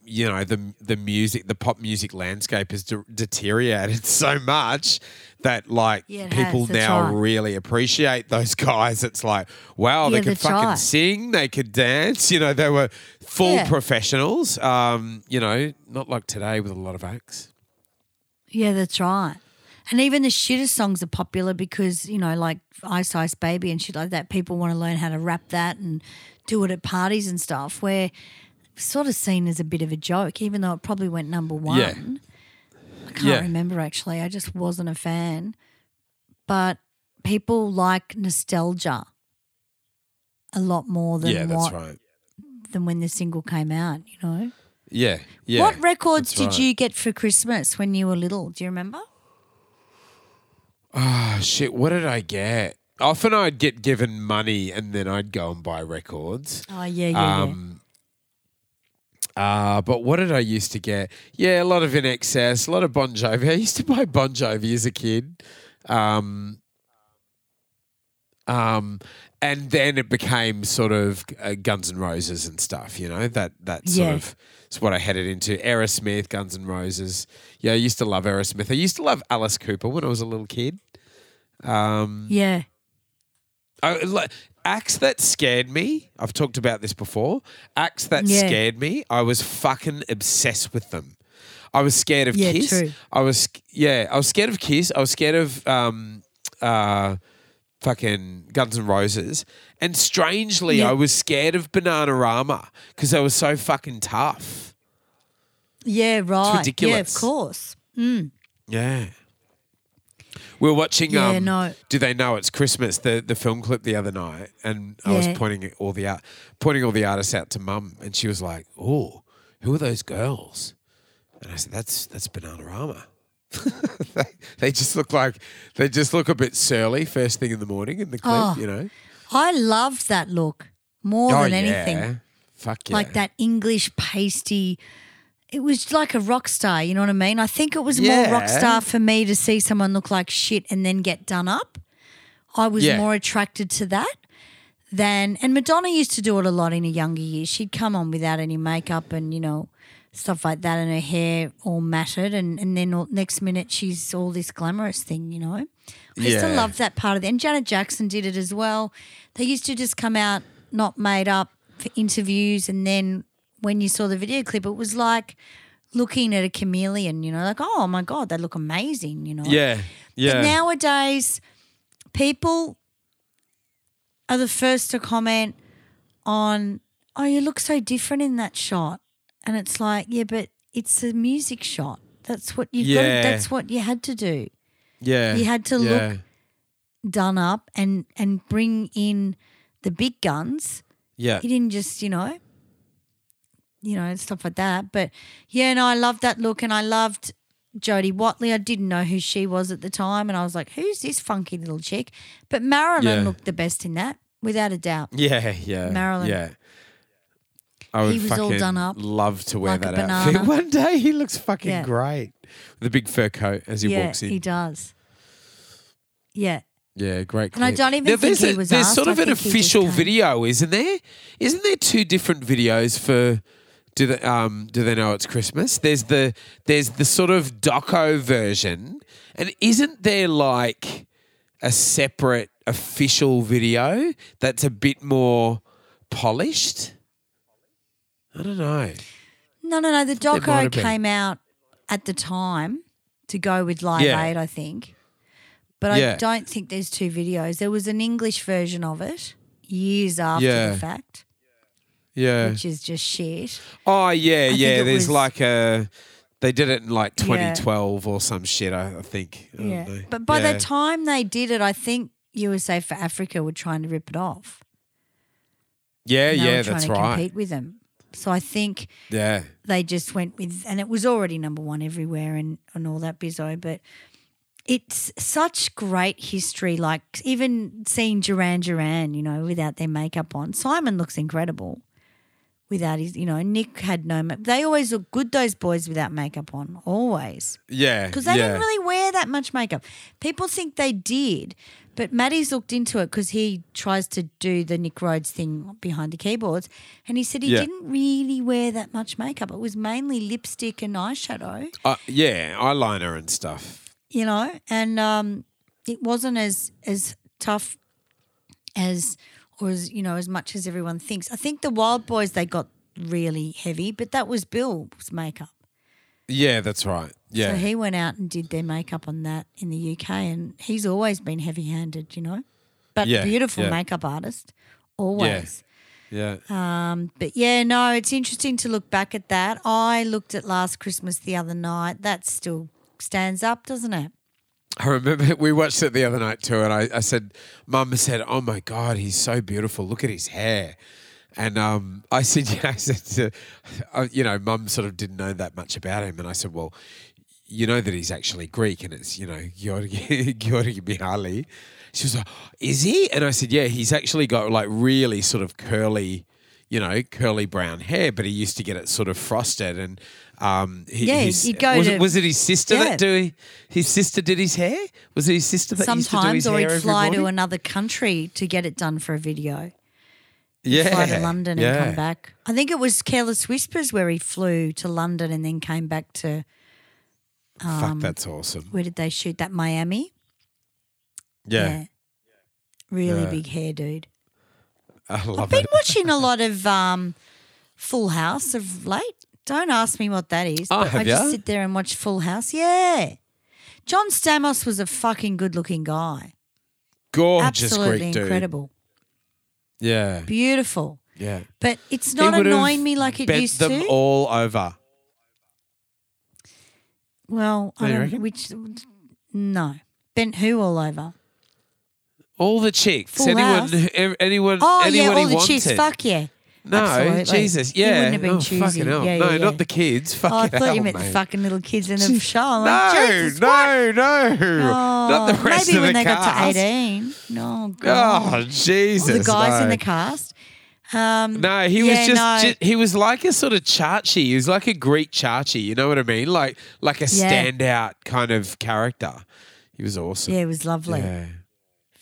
S2: you know the the music the pop music landscape has de- deteriorated so much that like
S1: Yeah,
S2: people
S1: has,
S2: now
S1: right.
S2: really appreciate those guys it's like wow they could fucking
S1: right.
S2: sing they could dance you know they were full
S1: Yeah.
S2: professionals um you know not like today with a lot of acts
S1: yeah, that's right. And even the shittest songs are popular because you know, like Ice Ice Baby and shit like that. People want to learn how to rap that and do it at parties and stuff. Where sort of seen as a bit of a joke, even though it probably went number one.
S2: Yeah.
S1: I can't
S2: Yeah.
S1: remember actually. I just wasn't a fan. But people like nostalgia a lot more than
S2: yeah that's
S1: what
S2: right
S1: than when the single came out. You know.
S2: Yeah, yeah.
S1: what records did
S2: right.
S1: you get for Christmas when you were little? Do you remember?
S2: Oh shit! What did I get? Often I'd get given money and then I'd go and buy records.
S1: Oh yeah, yeah,
S2: Um, uh, but what did I used to get? Yeah, a lot of INXS, a lot of Bon Jovi. I used to buy Bon Jovi as a kid. Um, um, and then it became sort of uh, Guns N' Roses and stuff. You know that that sort
S1: Yeah.
S2: of is what I headed into. Aerosmith, Guns N' Roses. Yeah, I used to love Aerosmith. I used to love Alice Cooper when I was a little kid. Um,
S1: yeah.
S2: I, like, acts that scared me. I've talked about this before. Acts that
S1: Yeah.
S2: scared me. I was fucking obsessed with them. I was scared of
S1: Yeah,
S2: Kiss.
S1: true.
S2: I was yeah. I was scared of Kiss. I was scared of um, uh, fucking Guns N' Roses. And strangely,
S1: Yeah.
S2: I was scared of Bananarama because they were so fucking tough.
S1: Yeah, right. Ridiculous. Yeah, of course.
S2: Yeah. We were watching.
S1: Yeah,
S2: um,
S1: no.
S2: Do they know it's Christmas? The the film clip the other night, and I was pointing all the art, pointing all the artists out to Mum, and she was like, "Oh, who are those girls?" And I said, "That's that's Bananarama." they, they just look like they just look a bit surly first thing in the morning in the clip,
S1: Oh,
S2: you know.
S1: I loved that look more
S2: oh
S1: than
S2: yeah,
S1: anything.
S2: fuck yeah,
S1: Like that English pasty. It was like a rock star. You know what I mean? I think it was more rock star for me to see someone look like shit and then get done up. I was
S2: Yeah.
S1: more attracted to that than. And Madonna used to do it a lot in her younger years. She'd come on without any makeup and you know stuff like that, and her hair all matted, and and then all, next minute she's all this glamorous thing. You know, I used to love that part of it. And Janet Jackson did it as well. They used to just come out not made up for interviews, and then when you saw the video clip, it was like looking at a chameleon. You know, like oh my god, they look amazing. You know,
S2: Yeah. Yeah.
S1: but nowadays, people are the first to comment on, oh, you look so different in that shot. And it's like, yeah, but it's a music shot. That's what you've
S2: Yeah.
S1: got. That's what you had to do.
S2: yeah.
S1: you had to look- Done up and and bring in the big guns.
S2: Yeah.
S1: You didn't just, you know, you know, stuff like that. But yeah, no, I loved that look, and I loved Jody Watley. I didn't know who she was at the time, and I was like, "Who's this funky little chick?" But Marilyn
S2: Yeah.
S1: looked the best in that, without a doubt.
S2: Yeah, yeah.
S1: Marilyn.
S2: Yeah. I would
S1: He was all done up
S2: love to wear
S1: like
S2: that outfit. One day he looks fucking
S1: Yeah.
S2: great. With a big fur coat as he
S1: yeah,
S2: walks in.
S1: he does. Yeah,
S2: Yeah, great.
S1: And I don't even
S2: Now,
S1: think
S2: there's
S1: he
S2: a-
S1: was
S2: There's
S1: asked.
S2: sort
S1: I
S2: of an
S1: think he just
S2: official video, isn't there? Isn't there two different videos for? Do they um do they know it's Christmas? There's the there's the sort of doco version, and isn't there like a separate official video that's a bit more polished? I don't know.
S1: no, no, no. The doco
S2: been.
S1: came out at the time to go with Live
S2: Yeah.
S1: Aid, I think. But I
S2: Yeah.
S1: don't think there's two videos. There was an English version of it years after
S2: Yeah.
S1: the fact,
S2: Yeah.
S1: which is just shit.
S2: Oh yeah,
S1: think
S2: yeah. There's
S1: was-
S2: like a. They did it in like
S1: Yeah.
S2: 2012 or some shit. I, I think. I
S1: Yeah. But by
S2: Yeah.
S1: the time they did it, I think USA for Africa were trying to rip it off.
S2: Yeah, yeah, that's
S1: to
S2: right.
S1: compete with them. So I think
S2: Yeah,
S1: they just went with, and it was already number one everywhere and, and all that bizzo. But it's such great history. Like even seeing Duran Duran, you know, without their makeup on. Simon looks incredible without his, you know, Nick had no, ma- they always look good, those boys without makeup on, always.
S2: yeah,
S1: Because they
S2: yeah.
S1: didn't really wear that much makeup. People think they did, but Maddie's looked into it because he tries to do the Nick Rhodes thing behind the keyboards, and he said he
S2: Yeah.
S1: didn't really wear that much makeup. It was mainly lipstick and eyeshadow,
S2: Uh, yeah, eyeliner and stuff.
S1: you know, and um, it wasn't as as tough as or as you know as much as everyone thinks. I think the Wild Boys they got really heavy, but that was Bill's makeup.
S2: Yeah, that's right. Yeah,
S1: So he went out and did their makeup on that in the UK, and he's always been heavy handed, you know, but
S2: Yeah,
S1: beautiful
S2: yeah.
S1: makeup artist, always.
S2: yeah.
S1: Um, but yeah, no, it's interesting to look back at that. I looked at Last Christmas the other night. That still stands up, doesn't it?
S2: I remember we watched it the other night too, and I, I said, Mum said, "Oh my God, he's so beautiful. Look at his hair." And um, I said, "Yeah." I said, to, uh, "You know, Mum sort of didn't know that much about him," and I said, "Well, you know that he's actually Greek, and it's you know Georgi Mihali." She was like, "Is he?" And I said, "Yeah, he's actually got like really sort of curly." You know, curly brown hair, but he used to get it sort of frosted, and um, he,
S1: Yeah,
S2: his-
S1: go
S2: was,
S1: to-
S2: it, was it his sister
S1: Yeah.
S2: that do his sister did his hair? Was it his sister that used to do
S1: Sometimes,
S2: his
S1: or he'd fly to another country to get it done for a video.
S2: yeah,
S1: Fly to London
S2: yeah.
S1: and come back. I think it was Careless Whispers where he flew to London and then came back to
S2: Fuck, that's awesome.
S1: where did they shoot that? Miami.
S2: Yeah,
S1: Really
S2: Yeah.
S1: big hair, dude.
S2: I love
S1: Been
S2: it.
S1: watching a lot of um, Full House of late. Don't ask me what that is.
S2: Oh,
S1: but I
S2: have
S1: just sit there and watch Full House. Yeah. John Stamos was a fucking good looking guy.
S2: Gorgeous
S1: Absolutely
S2: Greek dude.
S1: incredible.
S2: Yeah,
S1: Beautiful.
S2: yeah.
S1: But it's not annoying me like it
S2: bent
S1: used
S2: them
S1: to.
S2: all over.
S1: well, I don't which no. Bent who all over?
S2: All the chicks,
S1: Full
S2: anyone,
S1: house.
S2: ev- anyone,
S1: Oh
S2: anyone
S1: yeah, all
S2: he
S1: the
S2: wanted.
S1: chicks. Fuck yeah.
S2: No,
S1: Absolutely.
S2: Jesus,
S1: He
S2: yeah.
S1: wouldn't have been
S2: oh,
S1: choosy.
S2: fucking hell.
S1: Yeah,
S2: no,
S1: yeah,
S2: not the kids. Fucking
S1: Oh, I thought
S2: hell,
S1: you meant the
S2: mate.
S1: fucking little kids in the show. I'm
S2: No,
S1: like, Jesus, what?
S2: no, no. not the
S1: Oh,
S2: rest
S1: maybe
S2: of
S1: when
S2: the
S1: they got
S2: cast.
S1: to 18. No, God.
S2: Oh, Jesus.
S1: The guys in
S2: no.
S1: the cast. Um,
S2: No, he
S1: Yeah,
S2: was just,
S1: no.
S2: ju- he was like a sort of Chachi. He was like a Greek Chachi. You know what I mean? Like like a
S1: Yeah.
S2: standout kind of character. He was awesome.
S1: yeah, it was lovely.
S2: Yeah.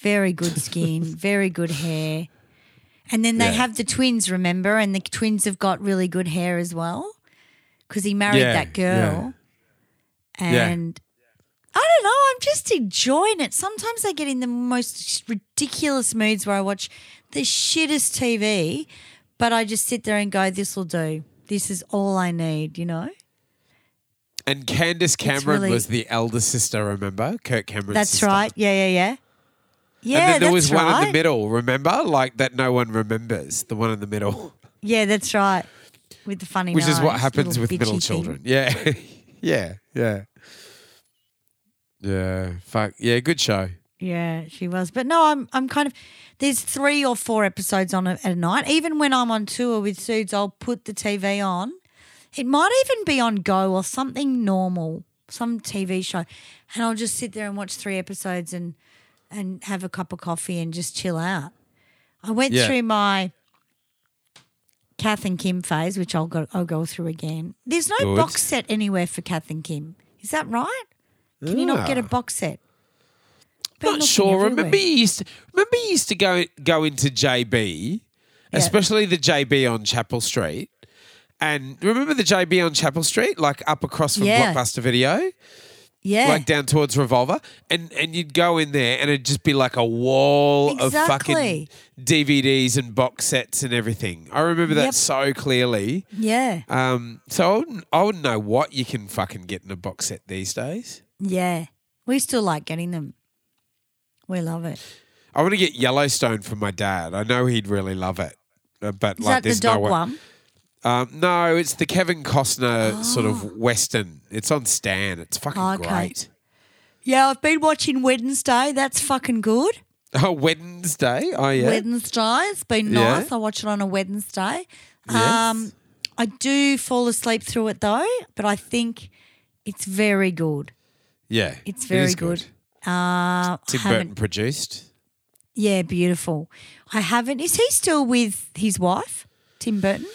S1: Very good skin, very good hair. And then they
S2: Yeah.
S1: have the twins, remember? And the twins have got really good hair as well because he married
S2: Yeah,
S1: that girl.
S2: Yeah.
S1: And I don't know, I'm just enjoying it. Sometimes I get in the most ridiculous moods where I watch the shittest TV, but I just sit there and go, this will do. This is all I need, you know?
S2: And Candace Cameron
S1: really-
S2: was the elder sister, remember? Kirk Cameron's
S1: That's
S2: sister.
S1: right. Yeah, yeah, yeah. Yeah,
S2: and then there was one in the middle, remember? Like that no one remembers. The one in the middle.
S1: Yeah, that's right. With the funny
S2: Which is what happens with middle
S1: thing.
S2: children. Yeah. yeah. Yeah. Yeah. Fuck. Yeah, good show.
S1: Yeah, she was. But no, I'm I'm kind of there's three or four episodes on a, at a night. Even when I'm on tour with Suits, I'll put the TV on. It might even be on Go or something normal, some TV show, and I'll just sit there and watch three episodes and and have a cup of coffee and just chill out. I went
S2: Yeah.
S1: through my Kath and Kim phase, which I'll go I'll go through again. There's no
S2: Good.
S1: box set anywhere for Kath and Kim. Is that right? Can you not get a box set? Been
S2: Not sure. Remember you used to remember you used to go go into JB, especially the JB on Chapel Street. And remember the JB on Chapel Street, like up across from
S1: Yeah.
S2: Blockbuster Video?
S1: Yeah.
S2: like down towards Revolver, and and you'd go in there, and it'd just be like a wall of fucking
S1: Exactly.
S2: DVDs and box sets and everything. I remember that
S1: Yep.
S2: so clearly.
S1: yeah.
S2: Um, so I wouldn't, I wouldn't know what you can fucking get in a box set these days.
S1: Yeah. We still like getting them. We love it.
S2: I want to get Yellowstone for my dad. I know he'd really love it, uh, but
S1: Is
S2: like
S1: that the
S2: there's
S1: dog
S2: no way-
S1: one?
S2: Um, no, it's the Kevin Costner sort of western. It's on Stan. It's fucking
S1: Oh, okay.
S2: great.
S1: Yeah, I've been watching Wednesday. That's fucking good.
S2: Oh, Wednesday. Oh yeah.
S1: Wednesday. It's been
S2: Yeah.
S1: nice. I watch it on a Wednesday.
S2: Yes.
S1: Um, I do fall asleep through it though, but I think it's very good.
S2: yeah,
S1: It's very
S2: is
S1: good. Uh,
S2: Tim Burton produced.
S1: Yeah, beautiful. I haven't. Is he still with his wife, Tim Burton?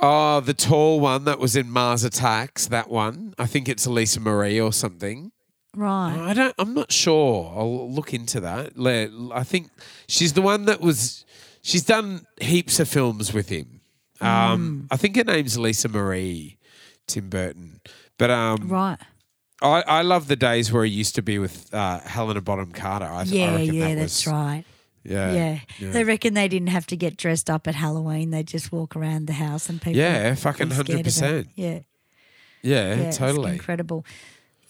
S2: Oh, the tall one that was in Mars Attacks. That one. I think it's Elisa Marie or something.
S1: Right.
S2: I don't. I'm not sure. I'll look into that. I think she's the one that was. She's done heaps of films with him. Um,
S1: Hmm.
S2: I think her name's Lisa Marie, Tim Burton. But um,
S1: Right.
S2: I, I love the days where he used to be with uh, Helena Bonham Carter. I, th- I
S1: Yeah, yeah,
S2: that
S1: that's
S2: was-
S1: right.
S2: Yeah,
S1: Yeah. They reckon they didn't have to get dressed up at Halloween. They just walk around the house and people.
S2: Yeah, fucking
S1: be scared of them.
S2: 100%.
S1: Yeah,
S2: yeah,
S1: yeah,
S2: totally.
S1: incredible.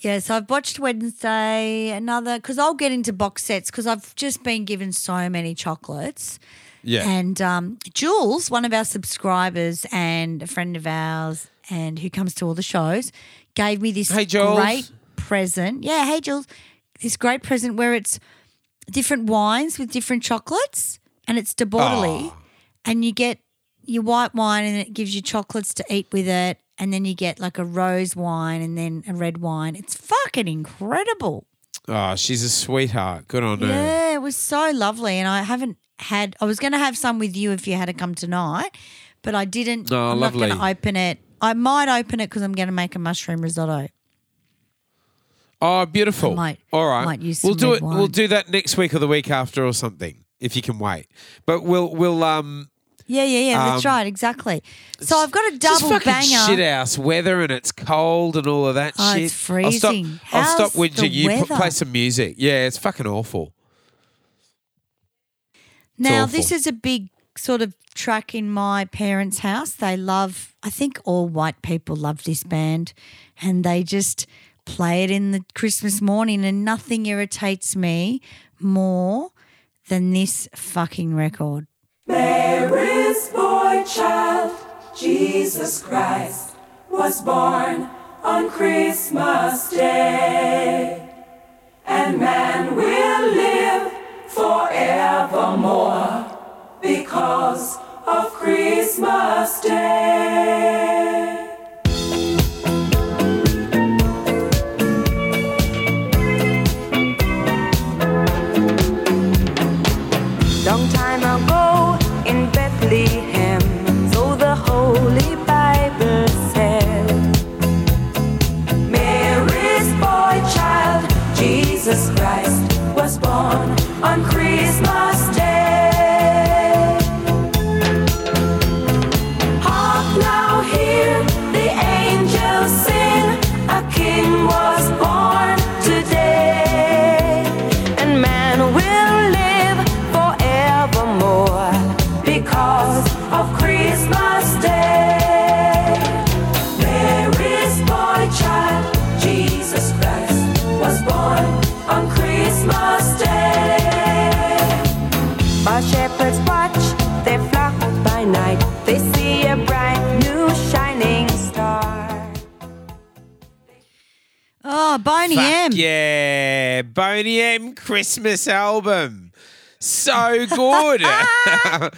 S1: Yeah, so I've watched Wednesday, another, because I'll get into box sets because I've just been given so many chocolates.
S2: Yeah,
S1: And um, Jules, one of our subscribers and a friend of ours, and who comes to all the shows, gave me this
S2: Hey,
S1: great present. Yeah, hey Jules, this great present where it's different wines with different chocolates, and it's de Bordelais, ah. and you get your white wine, and it gives you chocolates to eat with it, and then you get like a rose wine and then a red wine. It's fucking incredible.
S2: oh, she's a sweetheart. Good on her.
S1: Yeah, it was so lovely, and I haven't had. I was going to have some with you if you had to come tonight, but I didn't.
S2: Oh,
S1: I'm not going to open it. I might open it because I'm going to make a mushroom risotto.
S2: Oh, beautiful.
S1: I might-
S2: All right,
S1: might use
S2: we'll do it.
S1: wine.
S2: We'll do that next week or the week after or something, if you can wait. But we'll we'll um
S1: Yeah, yeah, yeah. that's
S2: Um,
S1: right, exactly. So I've got a
S2: just
S1: double
S2: fucking
S1: banger.
S2: shit house weather and it's cold and all of that
S1: Oh,
S2: shit.
S1: it's
S2: I'll stop,
S1: freezing.
S2: I'll stop
S1: How's the
S2: whinging. You play some music. Yeah, it's fucking awful.
S1: Now,
S2: awful.
S1: this is a big sort of track in my parents' house. They love, I think all white people love this band, and they just play it in the Christmas morning, and nothing irritates me more than this fucking record.
S6: Mary's boy child, Jesus Christ, was born on Christmas Day. And man will live forevermore because of Christmas Day.
S7: Long
S1: Boney M
S2: Christmas album. So good. I'm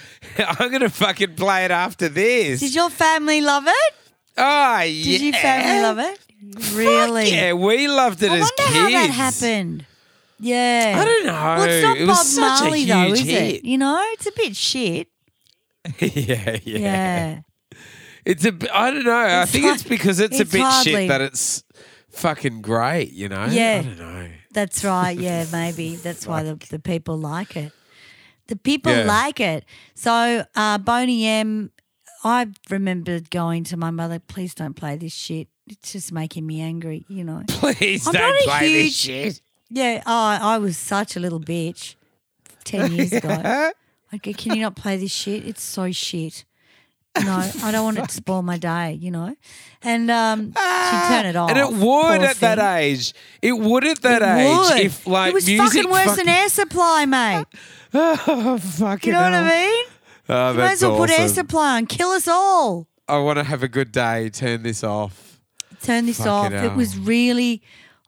S2: gonna fucking play it after this.
S1: Did your family love it?
S2: oh yeah.
S1: Did your family love it? Really?
S2: Yeah, we loved it
S1: I
S2: as
S1: wonder how that happened. Yeah.
S2: I don't know.
S1: Well, it's not
S2: It
S1: Bob
S2: was such a
S1: Marley though, is
S2: hit.
S1: it? You know, it's a bit shit.
S2: yeah, yeah,
S1: Yeah.
S2: It's a. I don't know. I
S1: It's
S2: think it's because it's,
S1: it's
S2: a bit
S1: hardly-
S2: shit that it's fucking great. You know.
S1: Yeah.
S2: I don't know.
S1: That's right. Yeah, maybe that's why the, the people like it. The people
S2: Yeah.
S1: like it. So, uh, Boney M, I remembered going to my mother, please don't play this shit. It's just making me angry, you know.
S2: Please
S1: I'm
S2: don't
S1: a
S2: play this
S1: huge-
S2: shit.
S1: Yeah, oh, I was such a little bitch 10 years ago. I'd go, can you not play this shit? It's so shit. No, I don't want it to spoil my day, you know? And um, she'd turn it off.
S2: And it would at that age. It would at that
S1: It
S2: age.
S1: would.
S2: If like
S1: it was
S2: music
S1: fucking worse
S2: fucking,
S1: than air supply, mate.
S2: oh, fucking
S1: You know what. I mean?
S2: Oh,
S1: You might as well put air supply on. Kill us all.
S2: I want to have a good day. Turn this off.
S1: Turn this off.
S2: Fucking
S1: It was really,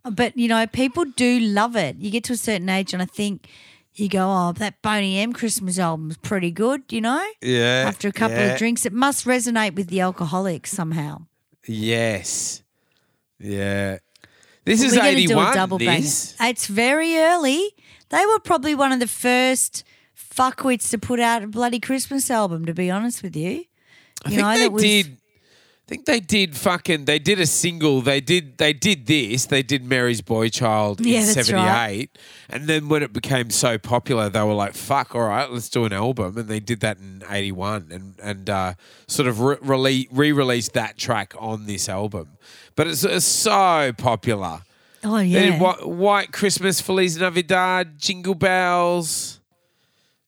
S1: but you know, people do love it. You get to a certain age, and I think you go, "Oh, that Boney M Christmas album's pretty good." You know,
S2: Yeah.
S1: after a couple
S2: yeah.
S1: of drinks, it must resonate with the alcoholics somehow.
S2: Yes. Yeah. This
S1: We're
S2: is
S1: gonna
S2: eighty
S1: do a double banger.
S2: This.
S1: It's very early. They were probably one of the first fuckwits to put out a bloody Christmas album. To be honest with you,
S2: I
S1: you
S2: think
S1: know
S2: they
S1: that was
S2: did. I think they did fucking. They did a single. They did. They did this. They did Mary's Boy Child
S1: Yeah,
S2: in
S1: that's
S2: '78,
S1: right.
S2: and then when it became so popular, they were like, "Fuck, all right, let's do an album." And they did that in '81, and and uh, sort of re- rele- re-released that track on this album. But it's, it's so popular.
S1: oh
S2: They
S1: yeah.
S2: did Whi- White Christmas, Feliz Navidad, Jingle Bells.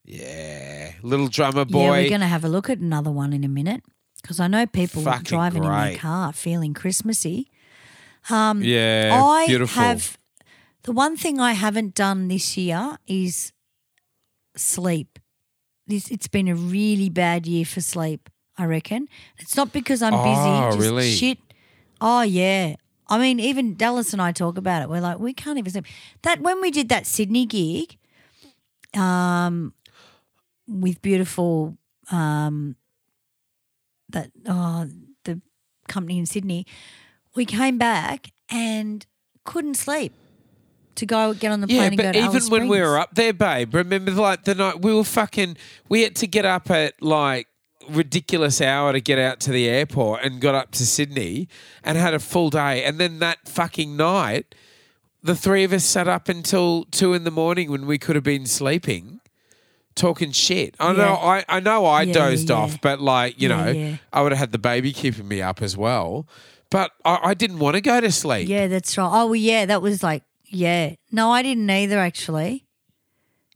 S2: Yeah, Little Drummer Boy.
S1: Yeah, we're going to have a look at another one in a minute because I know people
S2: Fucking
S1: driving in their car feeling Christmassy.
S2: yeah,
S1: I
S2: beautiful.
S1: have the one thing I haven't done this year is sleep. This it's been a really bad year for sleep. I reckon it's not because I'm busy.
S2: Oh,
S1: just
S2: really?
S1: Shit. Oh yeah. I mean, even Dallas and I talk about it. We're like, we can't even sleep. That when we did that Sydney gig, um, with beautiful um, that oh the company in Sydney, we came back and couldn't sleep to go get on the plane
S2: Yeah,
S1: and go
S2: but
S1: to
S2: even
S1: Alice
S2: when we were up there, babe, remember like the night we were fucking, we had to get up at like ridiculous hour to get out to the airport and got up to Sydney and had a full day. And then that fucking night, the three of us sat up until two in the morning when we could have been sleeping. Talking shit. I know. I, I know. I
S1: Yeah, yeah,
S2: dozed
S1: yeah.
S2: off, but like you
S1: Yeah,
S2: know,
S1: yeah.
S2: I would have had the baby keeping me up as well. But I, I didn't want to go to sleep.
S1: Yeah, that's right. Oh, well, yeah, that was like, yeah. No, I didn't either, actually.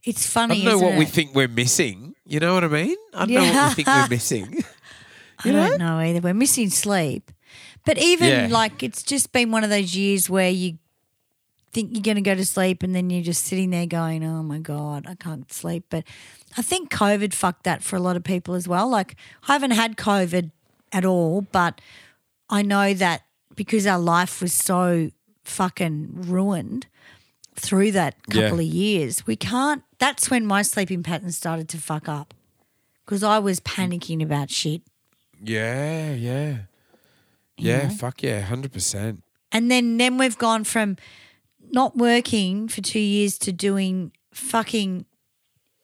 S1: It's
S2: I
S1: funny,
S2: don't know what we think we're missing. You know what I mean? I don't know what we think we're missing.
S1: I don't know either. We're missing sleep. But even
S2: Yeah.
S1: like, it's just been one of those years where you think you're going to go to sleep and then you're just sitting there going, oh my God, I can't sleep. But I think COVID fucked that for a lot of people as well. Like, I haven't had COVID at all, but I know that because our life was so fucking ruined through that
S2: Yeah.
S1: couple of years, we can't. That's when my sleeping pattern started to fuck up because I was panicking about shit.
S2: yeah, yeah. Yeah, fuck yeah, 100%.
S1: And then then we've gone from not working for two years to doing fucking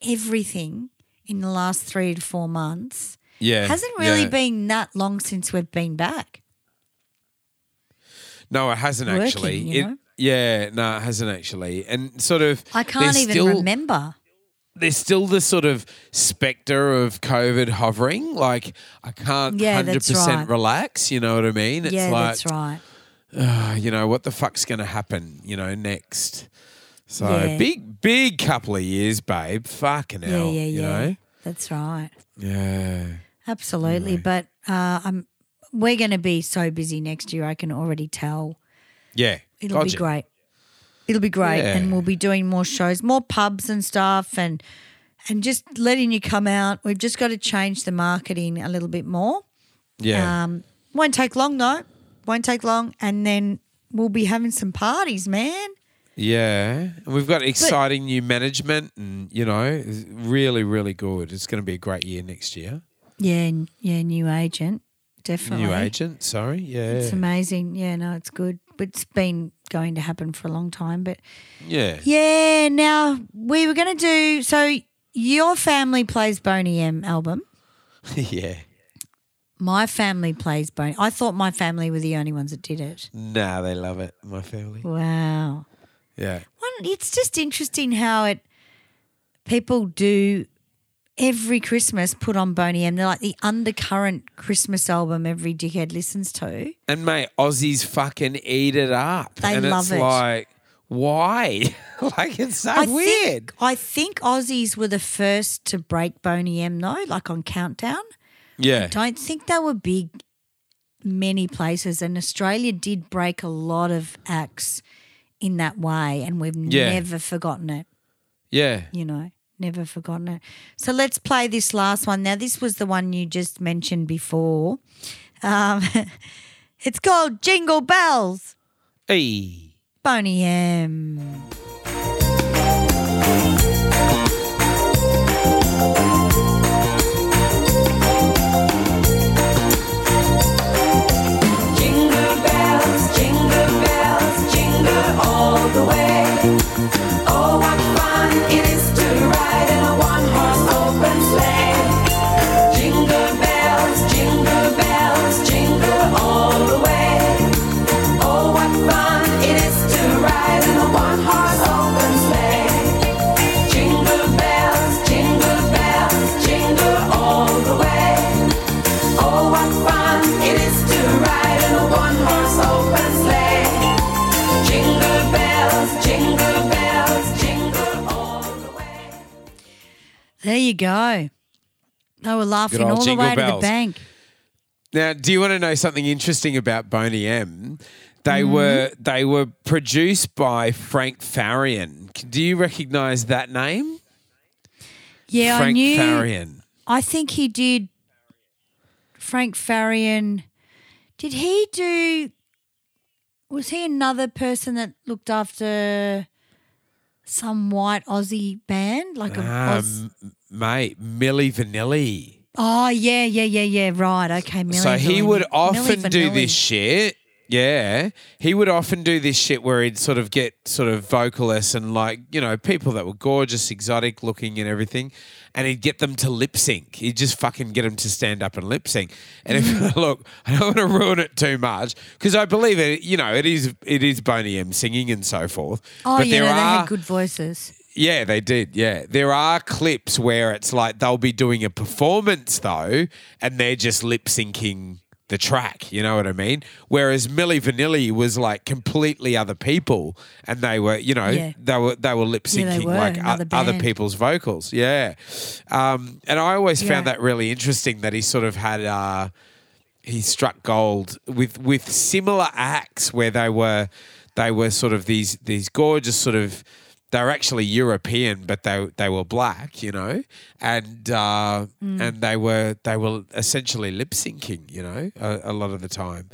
S1: everything in the last three to four months.
S2: Yeah.
S1: Hasn't really
S2: yeah.
S1: been that long since we've been back.
S2: No, it hasn't
S1: working,
S2: actually.
S1: you
S2: It,
S1: know?
S2: yeah, no, it hasn't actually. And sort of
S1: I can't even
S2: still,
S1: remember.
S2: There's still the sort of spectre of COVID hovering. Like I can't
S1: Yeah,
S2: 100%
S1: right.
S2: relax. You know what I mean? It's
S1: yeah,
S2: like
S1: that's right.
S2: Uh, you know, what the fuck's going to happen, you know, next? So
S1: Yeah.
S2: big, big couple of years, babe. Fucking
S1: Yeah,
S2: hell.
S1: yeah,
S2: you
S1: yeah.
S2: know?
S1: That's right.
S2: Yeah.
S1: Absolutely. But uh, I'm we're going to be so busy next year. I can already tell.
S2: Yeah.
S1: It'll be great. It'll be great,
S2: Yeah.
S1: and we'll be doing more shows, more pubs and stuff, and and just letting you come out. We've just got to change the marketing a little bit more.
S2: Yeah.
S1: Um, won't take long though. Won't take long, and then we'll be having some parties, man.
S2: yeah. We've got exciting new management and, you know, really, really good. It's going to be a great year next year.
S1: Yeah, yeah, new agent, definitely.
S2: New agent, sorry. Yeah.
S1: It's amazing. Yeah, no, it's good. But it's been going to happen for a long time. But
S2: yeah.
S1: yeah, now we were going to do so. Your family plays Boney M album.
S2: yeah.
S1: My family plays Boney. I thought my family were the only ones that did it.
S2: Nah, they love it, my family.
S1: Wow.
S2: Yeah.
S1: One, it's just interesting how it people do every Christmas put on Boney M. They're like the undercurrent Christmas album every dickhead listens to.
S2: And mate, Aussies fucking eat it up.
S1: They
S2: and
S1: love
S2: it's
S1: it.
S2: like, why? like it's so
S1: I
S2: weird.
S1: think I think Aussies were the first to break Boney M though, like on Countdown.
S2: Yeah.
S1: I Don't think they were big many places and Australia did break a lot of acts in that way and we've
S2: Yeah.
S1: never forgotten it.
S2: Yeah.
S1: you know, never forgotten it. So let's play this last one. Now, this was the one you just mentioned before. Um, it's called Jingle Bells,
S2: Hey.
S1: Boney M. you go. They were laughing all the way to the bank.
S2: Now, do you want to know something interesting about Boney M? They
S1: Mm-hmm.
S2: were they were produced by Frank Farian. Do you recognise that name?
S1: Yeah, I
S2: Frank
S1: knew.
S2: Farian.
S1: I think he did. Frank Farian. Did he do? Was he another person that looked after some white Aussie band, like a Oz-
S2: Um, mate, Milli Vanilli.
S1: Oh yeah, yeah, yeah, yeah. Right. Okay. Milli
S2: so he
S1: Vanilli.
S2: would
S1: Milli
S2: often do
S1: Vanilli.
S2: this shit. Yeah, he would often do this shit where he'd sort of get sort of vocalists and like you know people that were gorgeous, exotic looking, and everything, and he'd get them to lip sync. He'd just fucking get them to stand up and lip sync. And if mm. look, I don't want to ruin it too much because I believe it. You know, it is it is Boney M singing and so forth.
S1: Oh
S2: but
S1: yeah,
S2: there
S1: no, they
S2: are
S1: had good voices.
S2: Yeah, they did. Yeah. There are clips where it's like they'll be doing a performance though, and they're just lip syncing the track. You know what I mean? Whereas Milli Vanilli was like completely other people, and they were, you know,
S1: Yeah.
S2: they were they were lip syncing
S1: were,
S2: like o- other people's vocals. Yeah. Um, and I always found that really interesting that he sort of had. Uh, he struck gold with with similar acts where they were they were sort of these these gorgeous sort of they were actually European but they they were black you know and uh,
S1: Mm.
S2: and they were they were essentially lip syncing you know a, a lot of the time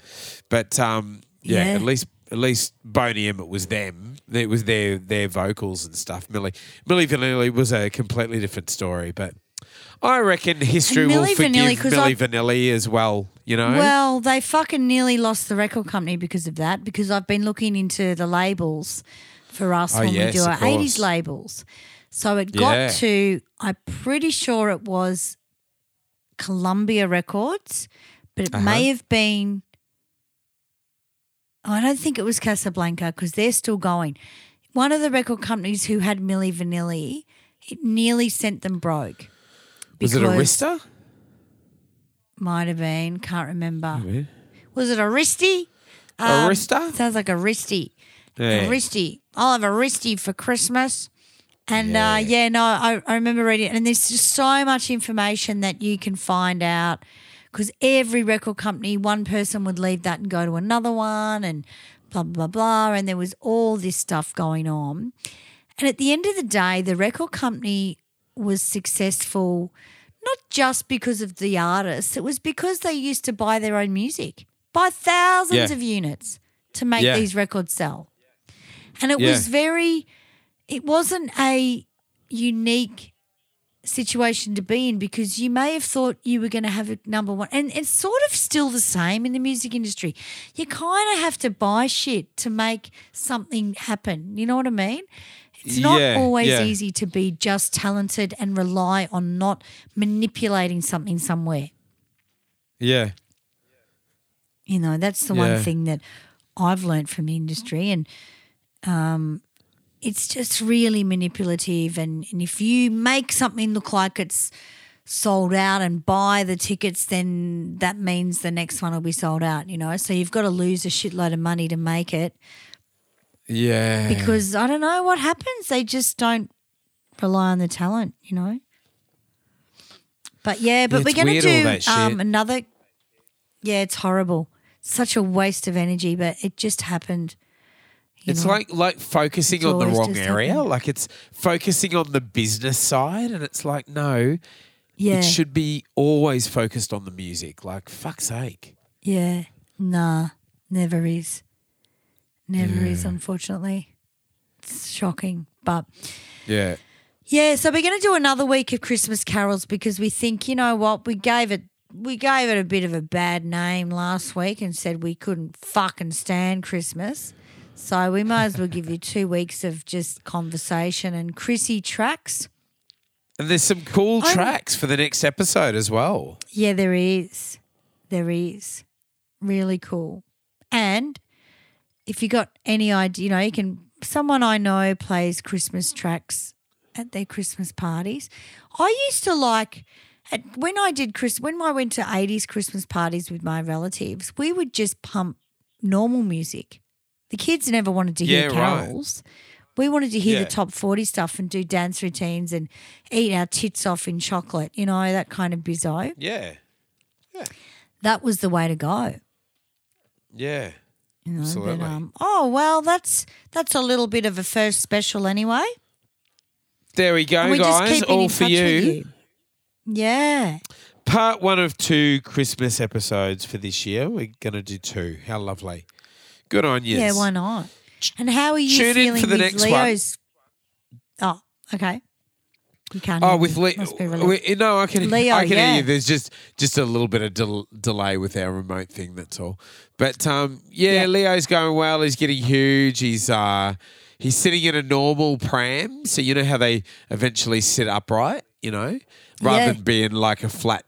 S2: but um, yeah,
S1: Yeah.
S2: at least at least Boney M it was them it was their their vocals and stuff Milli Milli Vanilli was a completely different story but I reckon history will forgive
S1: Vanilli,
S2: Milli
S1: I-
S2: Vanilli as well. You know.
S1: Well, they fucking nearly lost the record company because of that. Because I've been looking into the labels for us
S2: Oh,
S1: when
S2: yes,
S1: we do our eighties labels. So it got
S2: Yeah.
S1: to. I'm pretty sure it was Columbia Records, but it
S2: Uh-huh.
S1: may have been. I don't think it was Casablanca because they're still going. One of the record companies who had Milli Vanilli, it nearly sent them broke.
S2: was it Arista?
S1: Might have been. Can't remember. Was it a wristy?
S2: Arista?
S1: Sounds like a wristy.
S2: Yeah.
S1: A wristy. I'll have a wristy for Christmas. And yeah, uh, yeah no, I, I remember reading it. And there's just so much information that you can find out because every record company, one person would leave that and go to another one and blah, blah, blah, blah. And there was all this stuff going on. And at the end of the day, the record company was successful not just because of the artists, it was because they used to buy their own music, buy thousands
S2: Yeah.
S1: of units to make
S2: Yeah.
S1: these records sell. And it
S2: Yeah.
S1: was very, it wasn't a unique situation to be in because you may have thought you were going to have a number one. And it's sort of still the same in the music industry. You kind of have to buy shit to make something happen. You know what I mean? It's not
S2: Yeah,
S1: always
S2: yeah.
S1: easy to be just talented and rely on not manipulating something somewhere.
S2: Yeah.
S1: You know, that's the
S2: Yeah.
S1: one thing that I've learned from the industry. And um, it's just really manipulative. And, and if you make something look like it's sold out and buy the tickets, then that means the next one will be sold out, you know? So you've got to lose a shitload of money to make it
S2: Yeah.
S1: because I don't know what happens. They just don't rely on the talent, you know? But yeah, but
S2: Yeah,
S1: we're going to do um, another. Yeah, it's horrible. Such a waste of energy, but it just happened.
S2: It's
S1: know?
S2: like like focusing
S1: It's
S2: on the wrong area.
S1: happened.
S2: Like it's focusing on the business side, and it's like no,
S1: yeah,
S2: it should be always focused on the music. Like fuck's sake.
S1: yeah, nah, never is, never is. Unfortunately, it's shocking, but
S2: Yeah.
S1: Yeah, so we're going to do another week of Christmas carols because we think, you know what, we gave it we gave it a bit of a bad name last week and said we couldn't fucking stand Christmas. So we might as well give you 2 weeks of just conversation and Chrissy tracks.
S2: And there's some cool
S1: I'm-
S2: tracks for the next episode as well.
S1: Yeah, there is. There is. Really cool. And if you got any idea, you know, you can someone I know plays Christmas tracks at their Christmas parties. I used to like at, when I did Chris when I went to 80s Christmas parties with my relatives, we would just pump normal music. The kids never wanted to hear
S2: Yeah, right.
S1: carols. We wanted to hear
S2: Yeah.
S1: the top 40 stuff and do dance routines and eat our tits off in chocolate, you know, that kind of bizzo.
S2: Yeah. Yeah.
S1: That was the way to go.
S2: Yeah.
S1: You know,
S2: Absolutely.
S1: But, um, oh well, that's that's a little bit of a first special anyway.
S2: There we go, guys. All for you.
S1: you. Yeah.
S2: Part one of two Christmas episodes for this year. We're going to do two. How lovely. Good on you.
S1: Yeah, why not? And how are you
S2: Tune in
S1: feeling
S2: for the
S1: with
S2: next one.
S1: Leo's? Oh, okay. You can't.
S2: Oh,
S1: hear
S2: with. Leo. No, I can.
S1: Leo,
S2: I can
S1: yeah.
S2: hear you. There's just just a little bit of del- delay with our remote thing. That's all. But um, yeah,
S1: Yeah.
S2: Leo's going well. He's getting huge. He's uh, he's sitting in a normal pram. So you know how they eventually sit upright. You know, rather
S1: Yeah.
S2: than being like a flat.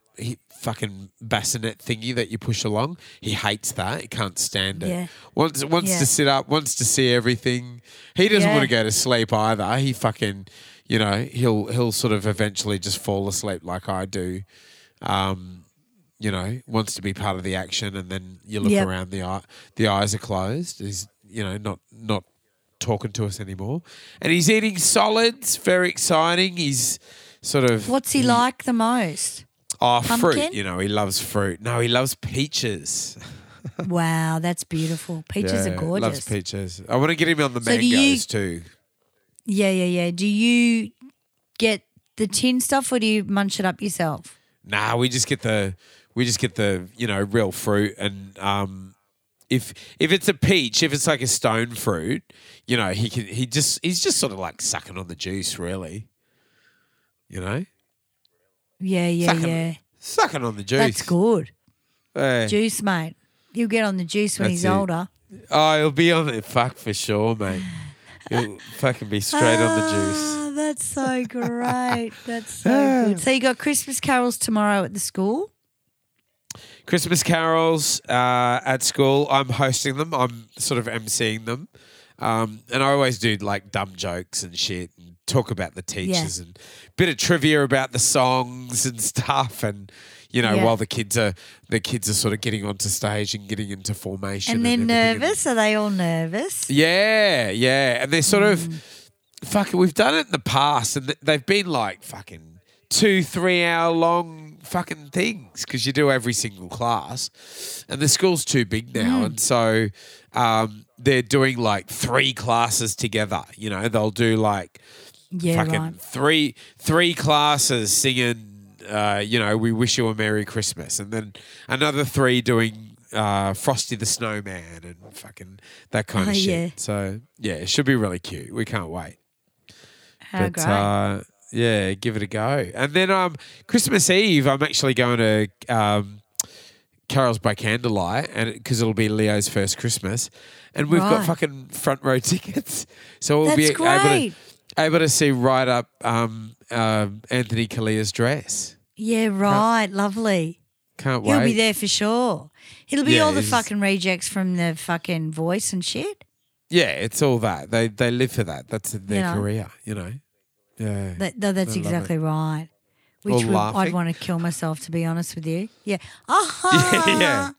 S2: He, Fucking bassinet thingy that you push along. He hates that. He can't stand it.
S1: Yeah.
S2: Wants wants
S1: Yeah.
S2: to sit up. Wants to see everything. He doesn't
S1: Yeah.
S2: want to go to sleep either. He fucking, you know, he'll he'll sort of eventually just fall asleep like I do. Um, you know, wants to be part of the action, and then you look
S1: Yep.
S2: around, the eye, the eyes are closed. He's you know not not talking to us anymore, and he's eating solids. Very exciting. He's sort of
S1: What's he like the most?
S2: Oh fruit. You know, he loves fruit. No, he loves peaches.
S1: wow, that's beautiful. Peaches
S2: Yeah,
S1: are gorgeous.
S2: Loves peaches. I want to get him on the
S1: So do
S2: mangoes
S1: you-
S2: too.
S1: Yeah, yeah, yeah. Do you get the tin stuff or do you munch it up yourself?
S2: Nah, we just get the we just get the you know real fruit, and um, if if it's a peach, if it's like a stone fruit, you know he can he just he's just sort of like sucking on the juice, really. You know,
S1: Yeah, yeah,
S2: Sucking-
S1: yeah.
S2: sucking on the juice.
S1: That's good.
S2: Eh.
S1: Juice, mate. He'll get on the juice when
S2: That's
S1: he's
S2: it.
S1: older.
S2: Oh, he'll be on it. Fuck for sure, mate. He'll fucking be straight on the juice.
S1: Ah, that's so great. That's so good. So you got Christmas carols tomorrow at the school?
S2: Christmas carols uh, at school. I'm hosting them. I'm sort of emceeing them, um, and I always do like dumb jokes and shit, and talk about the teachers and bit of trivia about the songs and stuff, and you know
S1: Yeah.
S2: while the kids are the kids are sort of getting onto stage and getting into formation,
S1: And they're
S2: everything, and-
S1: nervous. Are they all nervous?
S2: yeah, yeah, and they're sort
S1: Mm.
S2: of fucking. We've done it in the past, and they've been like fucking two, three hour long fucking things because you do every single class, and the school's too big now,
S1: Mm.
S2: and so um, they're doing like three classes together. You know, they'll do like
S1: Yeah,
S2: fucking
S1: right.
S2: three three classes singing. Uh, you know, we wish you a merry Christmas, and then another three doing uh, Frosty the Snowman and fucking that kind
S1: Oh,
S2: of shit.
S1: yeah.
S2: So yeah, it should be really cute. We can't wait.
S1: How
S2: but
S1: great.
S2: uh, yeah, give it a go. And then um, Christmas Eve, I'm actually going to um, Carols by Candlelight, and because it'll be Leo's first Christmas, and we've got fucking front row tickets, so we'll be
S1: That's
S2: able to able to see right up um, um, Anthony Callea's dress.
S1: yeah, right. Lovely.
S2: Can't wait.
S1: He'll be there for sure. It'll be
S2: Yeah,
S1: all the fucking rejects from the fucking voice and shit.
S2: Yeah, it's all that they they live for that. That's their
S1: You know.
S2: career, you know. Yeah,
S1: That, no, that's exactly right.
S2: All
S1: Which would, I'd want to kill myself, to be honest with you. Yeah. Uh-huh.
S2: yeah, yeah,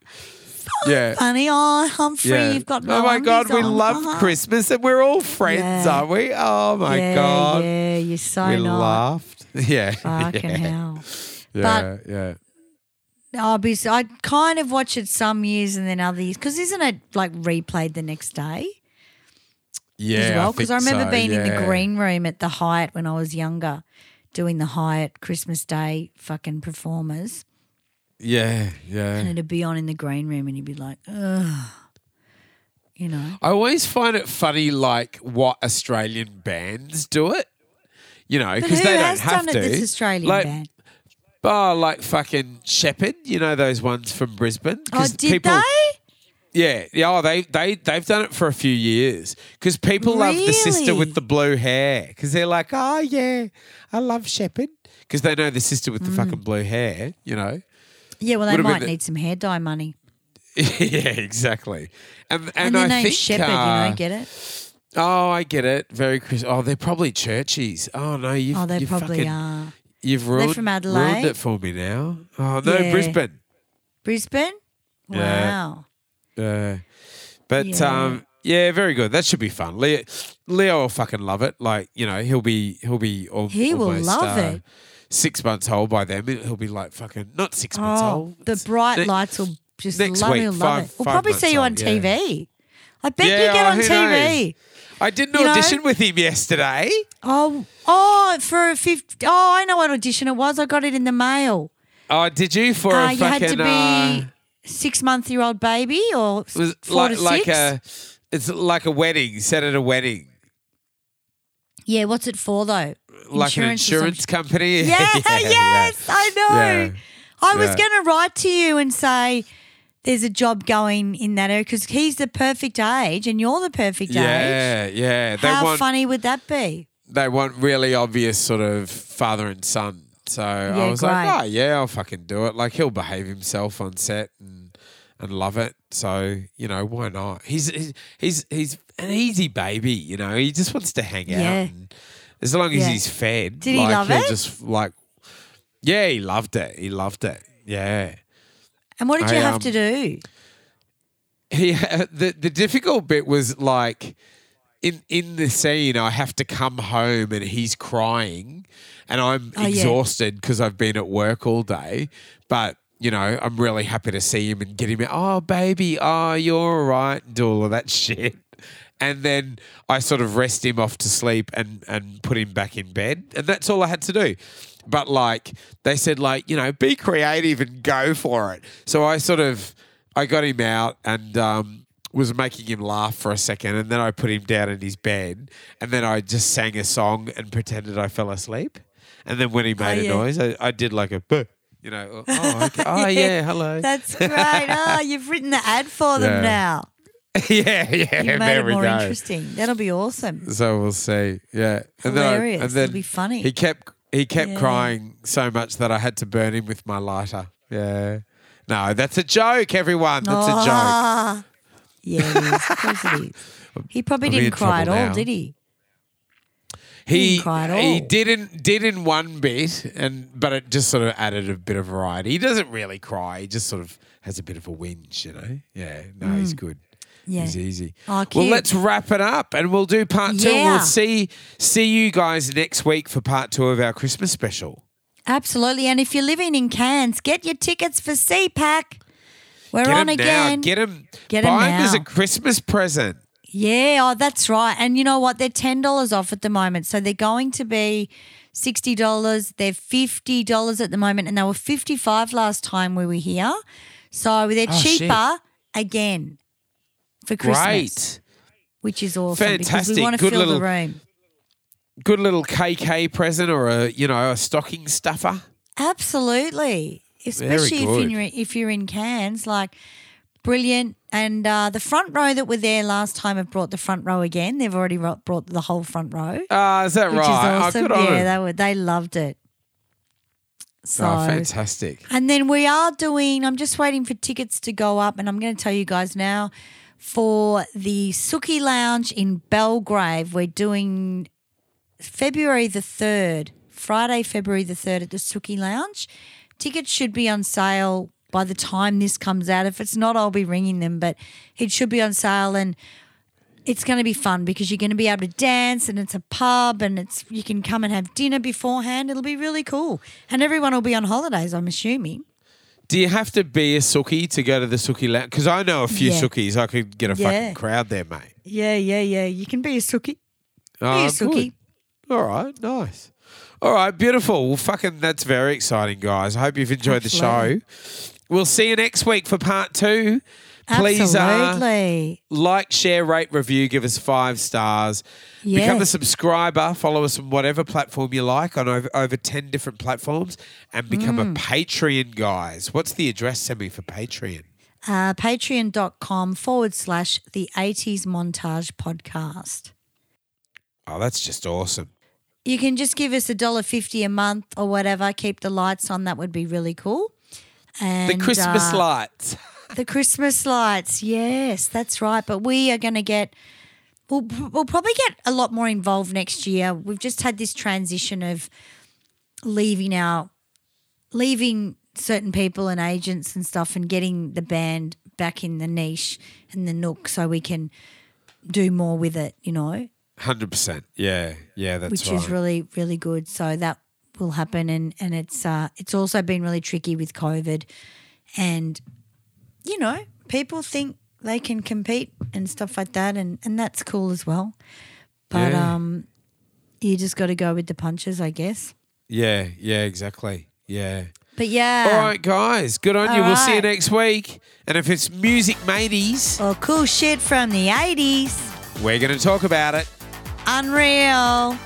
S2: yeah.
S1: Funny. Oh, Humphrey,
S2: Yeah.
S1: you've got no
S2: oh my god, we
S1: on.
S2: love
S1: Uh-huh.
S2: Christmas and we're all friends,
S1: Yeah.
S2: aren't we? Oh my
S1: yeah,
S2: god,
S1: Yeah, you're so
S2: we
S1: not.
S2: laughed. Yeah,
S1: Fucking
S2: yeah.
S1: hell.
S2: Yeah, yeah.
S1: I'll be, I kind of watch it some years and then other years. Because isn't it like replayed the next day
S2: Yeah,
S1: as well? Because I,
S2: think
S1: remember
S2: so,
S1: being in the green room at the Hyatt when I was younger, doing the Hyatt Christmas Day fucking performers.
S2: Yeah, yeah.
S1: And it'd be on in the green room and you'd be like, ugh. You know?
S2: I always find it funny, like what Australian bands do it. You know, because they don't have
S1: done
S2: to.
S1: it this Australian
S2: like,
S1: band?
S2: Oh, like fucking Sheppard. You know those ones from Brisbane.
S1: Oh, did
S2: people,
S1: they?
S2: Yeah, yeah. Oh, they they they've done it for a few years because people love the sister with the blue hair because they're like, oh yeah, I love Sheppard because they know the sister with the
S1: Mm.
S2: fucking blue hair. You know.
S1: Yeah, well, they might
S2: the-
S1: need some hair dye money.
S2: yeah, exactly. And and,
S1: And,
S2: I think
S1: Shepherd, you
S2: uh,
S1: know, get it?
S2: Oh, I get it. Very Chris. Oh, they're probably churchies. Oh no, you've
S1: Oh, they
S2: you've
S1: probably
S2: fucking,
S1: are.
S2: You've ruined,
S1: from
S2: ruined it for me now. Oh no,
S1: Yeah.
S2: Brisbane.
S1: Brisbane?
S2: Yeah.
S1: Wow.
S2: Uh, but
S1: Yeah.
S2: um, yeah, very good. That should be fun. Leo, Leo will fucking love it. Like you know, he'll be he'll be al-
S1: He will love
S2: uh,
S1: it.
S2: Six months old by then. He'll be like fucking not six months
S1: Oh,
S2: old.
S1: the bright
S2: Ne-
S1: lights will just
S2: next
S1: love,
S2: week,
S1: love
S2: five-
S1: it. We'll probably see you on
S2: old, yeah.
S1: TV. I bet
S2: Yeah,
S1: you get on TV.
S2: knows? I did an
S1: You know?
S2: audition with him yesterday.
S1: Oh, oh, for a fifth. Oh, I know what audition it was. I got it in the mail.
S2: Oh, did you for
S1: Uh,
S2: a
S1: you
S2: fucking?
S1: had to be
S2: uh,
S1: six month year old baby or
S2: was
S1: four
S2: like
S1: to
S2: like
S1: six.
S2: a. It's like a wedding. Set at a wedding.
S1: yeah, what's it for though?
S2: Like an insurance company.
S1: Yeah, yes, I know.
S2: Yeah.
S1: I was going to write to you and say there's a job going in that area because he's the perfect age and you're the perfect age.
S2: Yeah, yeah.
S1: How
S2: want
S1: funny would that be?
S2: they want really obvious sort of father and son. So I was
S1: great.
S2: like, oh yeah, I'll fucking do it. Like he'll behave himself on set and and love it. So you know why not? He's he's he's, he's an easy baby. You know, he just wants to hang
S1: Yeah.
S2: out. And as long as
S1: Yeah.
S2: he's fed,
S1: Did he
S2: like,
S1: love
S2: he'll
S1: it?
S2: Just like, yeah, he loved it. He loved it. Yeah.
S1: And what did you have
S2: um,
S1: to do?
S2: he the the difficult bit was like in in the scene I have to come home and he's crying and I'm
S1: Oh,
S2: exhausted because I've been at work all day but you know I'm really happy to see him and get him out oh baby oh you're all right and do all of that shit and then I sort of rest him off to sleep and and put him back in bed and that's all I had to do but like they said like you know be creative and go for it so I sort of I got him out and um, was making him laugh for a second, and then I put him down in his bed, and then I just sang a song and pretended I fell asleep. And then when he made a
S1: yeah.
S2: noise, I, I did like a, you know, oh, okay. oh yeah, hello,
S1: That's great. oh, you've written the ad for them
S2: Yeah.
S1: now.
S2: yeah, yeah.
S1: You made it more interesting. That'll be awesome.
S2: So we'll see. Yeah, and then, I, and then
S1: It'll be funny.
S2: He kept he kept
S1: Yeah.
S2: crying so much that I had to burn him with my lighter. Yeah. No, that's a joke, everyone. That's a joke.
S1: Ah. Yeah. Of course it is. He probably
S2: I'm
S1: didn't cry at all,
S2: now.
S1: did he?
S2: He
S1: didn't
S2: he didn't did in one bit, and but it just sort of added a bit of variety. He doesn't really cry. He just sort of has a bit of a whinge, you know. Yeah, no, he's good.
S1: Yeah.
S2: He's easy.
S1: Oh,
S2: well, let's wrap it up, and we'll do part two.
S1: Yeah.
S2: We'll see see you guys next week for part two of our Christmas special.
S1: Absolutely. And if you're living in Cairns, get your tickets for CPAC. We're
S2: Get
S1: on again.
S2: now. Get them.
S1: Get
S2: Buy 'em as a. Christmas present.
S1: Yeah, oh, that's right. And you know what? They're ten dollars off at the moment, so they're going to be sixty dollars. They're fifty dollars at the moment, and they were fifty-five last time we were here. So they're
S2: Oh, shit.
S1: cheaper again for Christmas,
S2: Great.
S1: which is awesome because
S2: Fantastic.
S1: we want to
S2: Good
S1: fill
S2: little-
S1: the room.
S2: Good little KK present or a you know a stocking stuffer.
S1: Absolutely, especially if
S2: good.
S1: you're if you're in Cairns, like brilliant. And uh, the front row that were there last time have brought the front row again. They've already ro- brought the whole front row.
S2: Ah, is that
S1: which
S2: right?
S1: is
S2: Oh,
S1: awesome.
S2: good on
S1: yeah, they were they loved it. So
S2: oh, fantastic.
S1: and then we are doing. I'm just waiting for tickets to go up, and I'm going to tell you guys now for the Sooki Lounge in Belgrave. We're doing February the third, Friday, February the third at the Sooki Lounge. Tickets should be on sale by the time this comes out. If it's not, I'll be ringing them, but it should be on sale and it's going to be fun because you're going to be able to dance and it's a pub and it's you can come and have dinner beforehand. It'll be really cool. And everyone will be on holidays, I'm assuming.
S2: Do you have to be a Suki to go to the Sooki lounge? Because I know a few
S1: Yeah.
S2: Sukis. I could get a
S1: Yeah.
S2: fucking crowd there, mate.
S1: Yeah, yeah, yeah. You can be a Suki.
S2: Oh,
S1: be a Suki.
S2: good. All right, nice. All right, beautiful. Well, fucking, that's very exciting, guys. I hope you've enjoyed the show. We'll see you next week for part two. Please uh, like, share, rate, review, give us five stars. Become a subscriber. Follow us on whatever platform you like on over, over 10 different platforms and become
S1: Mm.
S2: a Patreon, guys. What's the address, Send me for Patreon?
S1: Uh, Patreon.com forward slash the 80s montage podcast.
S2: Oh, that's just awesome.
S1: You can just give us a dollar fifty a month or whatever. Keep the lights on. That would be really cool. And
S2: The Christmas
S1: uh,
S2: lights.
S1: The Christmas lights. Yes, that's right. But we are going to get. We'll, we'll probably get a lot more involved next year. We've just had this transition of leaving our leaving certain people and agents and stuff and getting the band back in the niche and the nook so we can do more with it, you know,
S2: 100%. Yeah, yeah, that's
S1: which
S2: right.
S1: is really really good. So that will happen and and it's uh it's also been really tricky with COVID and you know, people think they can compete and stuff like that and and that's cool as well. But
S2: Yeah.
S1: um you just got to go with the punches, I guess.
S2: yeah, yeah, exactly. Yeah.
S1: But yeah.
S2: All right, guys. Good on you.
S1: All
S2: We'll see you next week. And if it's music mateys,
S1: Or cool shit from the 80s.
S2: we're going to talk about it.
S1: Unreal.